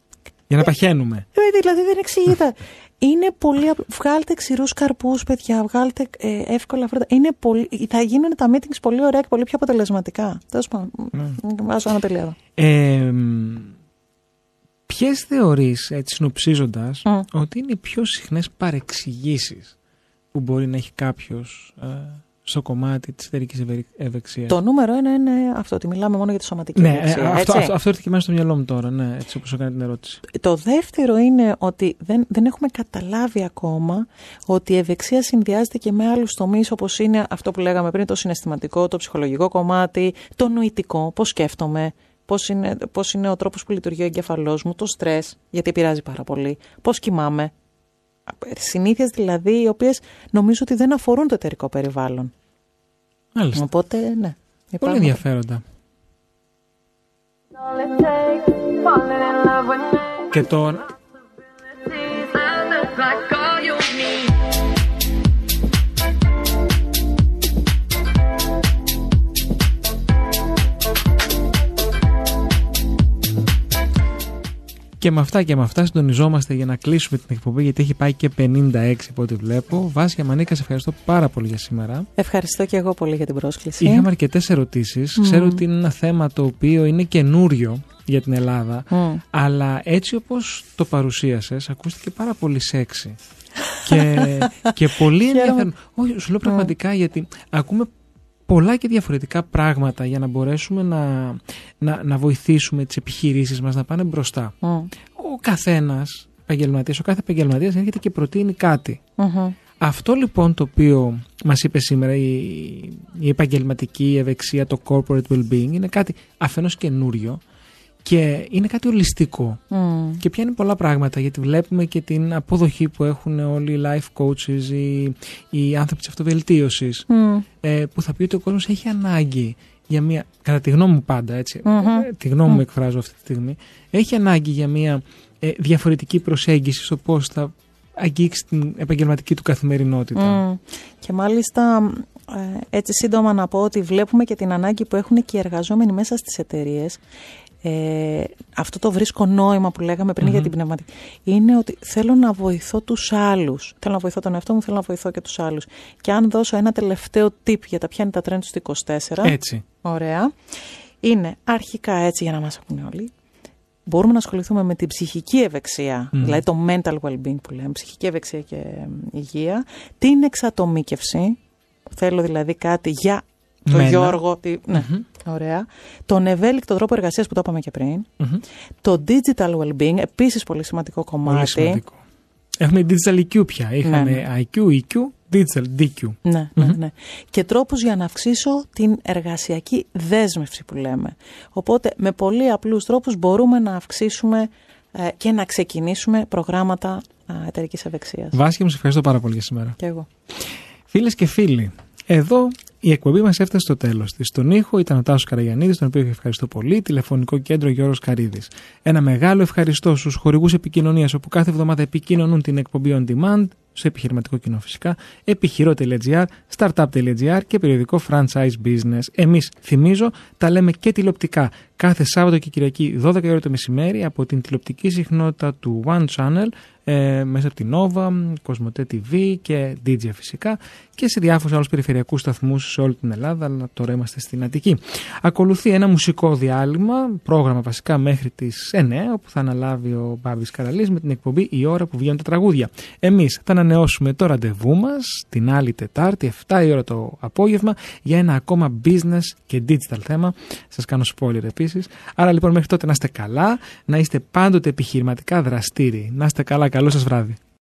Για να παχαίνουμε. Ε, δηλαδή δεν εξηγείται. <laughs> Είναι πολύ απλό. Βγάλτε ξηρούς καρπούς, παιδιά. Βγάλτε ε, εύκολα φρούτα. Είναι πολύ... Θα γίνουν τα meetings πολύ ωραία και πολύ πιο αποτελεσματικά. Τέλος πάντων. Ναι. Βάζω ένα τελεία εδώ. Ε, Ποιες θεωρείς, έτσι συνοψίζοντας, ότι είναι οι πιο συχνές παρεξηγήσεις που μπορεί να έχει κάποιος ε, στο κομμάτι της εταιρικής ευεξίας. Το νούμερο ένα είναι αυτό, ότι μιλάμε μόνο για τη σωματική ναι, ευεξία. Ναι, αυτό, αυτό, αυτό έρθει και μέσα στο μυαλό μου τώρα, ναι, έτσι όπως έκανε την ερώτηση. Το δεύτερο είναι ότι δεν, δεν έχουμε καταλάβει ακόμα ότι η ευεξία συνδυάζεται και με άλλους τομείς όπως είναι αυτό που λέγαμε πριν, το συναισθηματικό, το ψυχολογικό κομμάτι, το νοητικό, πώς σκέφτομαι, πώς είναι, πώς είναι ο τρόπος που λειτουργεί ο εγκεφαλός μου, το στρες, γιατί επηρεάζει πάρα πολύ, πώς κοιμάμαι. Συνήθειες δηλαδή οι οποίες νομίζω ότι δεν αφορούν το εταιρικό περιβάλλον. Μάλιστα. Οπότε, ναι. Πολύ ενδιαφέροντα. Και τώρα... Και με αυτά και με αυτά συντονιζόμαστε για να κλείσουμε την εκπομπή γιατί έχει πάει και 56 από ό,τι βλέπω. Βάσια Μανίκα, σε ευχαριστώ πάρα πολύ για σήμερα. Ευχαριστώ και εγώ πολύ για την πρόσκληση. Είχαμε αρκετές ερωτήσεις. Ξέρω ότι είναι ένα θέμα το οποίο είναι καινούριο για την Ελλάδα, αλλά έτσι όπως το παρουσίασες, ακούστηκε πάρα πολύ σεξι. και, <laughs> και πολύ ενδιαφέρον. Όχι, σου λέω πραγματικά γιατί ακούμε πολλά και διαφορετικά πράγματα για να μπορέσουμε να, να, να βοηθήσουμε τις επιχειρήσεις μας να πάνε μπροστά. Ο καθένας επαγγελματίας, ο κάθε επαγγελματίας έρχεται και προτείνει Αυτό λοιπόν το οποίο μας είπε σήμερα η, η επαγγελματική ευεξία, το corporate well-being είναι κάτι αφενός καινούριο και είναι κάτι ολιστικό mm. και πιάνει πολλά πράγματα γιατί βλέπουμε και την αποδοχή που έχουν όλοι οι life coaches, οι, οι άνθρωποι της αυτοβελτίωσης mm. ε, που θα πει ότι ο κόσμος έχει ανάγκη για μια, κατά τη γνώμη μου πάντα έτσι, mm-hmm. τη γνώμη μου εκφράζω αυτή τη στιγμή, έχει ανάγκη για μια ε, διαφορετική προσέγγιση στο πώς θα αγγίξει την επαγγελματική του καθημερινότητα. Και μάλιστα ε, έτσι σύντομα να πω ότι βλέπουμε και την ανάγκη που έχουν και οι εργαζόμενοι μέσα στις εταιρείες ε, αυτό το βρίσκω νόημα που λέγαμε για την πνευματική. Είναι ότι θέλω να βοηθώ τους άλλους. Θέλω να βοηθώ τον εαυτό μου, θέλω να βοηθώ και τους άλλους. Και αν δώσω ένα τελευταίο tip για τα πιάνει τα τρέντ του 24. Έτσι. Ωραία. είναι αρχικά έτσι για να μας ακούνε όλοι. Μπορούμε να ασχοληθούμε με την ψυχική ευεξία, δηλαδή το mental well-being που λέμε, ψυχική ευεξία και υγεία, την εξατομίκευση, θέλω δηλαδή κάτι για τον Γιώργο, τη, ναι, ωραία, τον ευέλικτο τρόπο εργασίας που το είπαμε και πριν, το digital well-being, επίσης πολύ σημαντικό κομμάτι. Πολύ σημαντικό. Έχουμε digital EQ πια, είχαμε ναι. IQ, EQ, digital DQ. Ναι, ναι, ναι. Και τρόπους για να αυξήσω την εργασιακή δέσμευση που λέμε. Οπότε με πολύ απλούς τρόπους μπορούμε να αυξήσουμε ε, και να ξεκινήσουμε προγράμματα ε, εταιρικής ευεξίας. Βάσκη μου, σε ευχαριστώ πάρα πολύ για σήμερα. Και εγώ. Φίλες και φίλοι, εδώ η εκπομπή μας έφτασε στο τέλος της. Στον ήχο ήταν ο Τάσος Καραγιανίδης, τον οποίο ευχαριστώ πολύ, τηλεφωνικό κέντρο Γιώργος Καρίδη. Ένα μεγάλο ευχαριστώ στους χορηγούς επικοινωνίας, όπου κάθε εβδομάδα επικοινωνούν την εκπομπή On Demand, στο επιχειρηματικό κοινό φυσικά, επιχειρό.gr, startup.gr και περιοδικό franchise business. Εμείς, θυμίζω, τα λέμε και τηλεοπτικά κάθε Σάββατο και Κυριακή 12 ώρα το μεσημέρι από την τηλεοπτική συχνότητα του One Channel ε, μέσα από την Nova, Cosmote TV και DJ φυσικά και σε διάφορους άλλους περιφερειακούς σταθμούς σε όλη την Ελλάδα, αλλά τώρα είμαστε στην Αττική. Ακολουθεί ένα μουσικό διάλειμμα, πρόγραμμα βασικά μέχρι τις 9, όπου θα αναλάβει ο Μπάμπης Καραλής με την εκπομπή «Η ώρα που βγαίνουν τα τραγούδια». Εμείς θα ανανεώσουμε το ραντεβού μας την άλλη Τετάρτη, 7 η ώρα το απόγευμα, για ένα ακόμα business και digital θέμα. Σας κάνω spoiler επίσης. Άρα λοιπόν μέχρι τότε να είστε καλά, να είστε πάντοτε επιχειρηματικά δραστήριοι. Να είστε καλά, καλό σας βράδυ.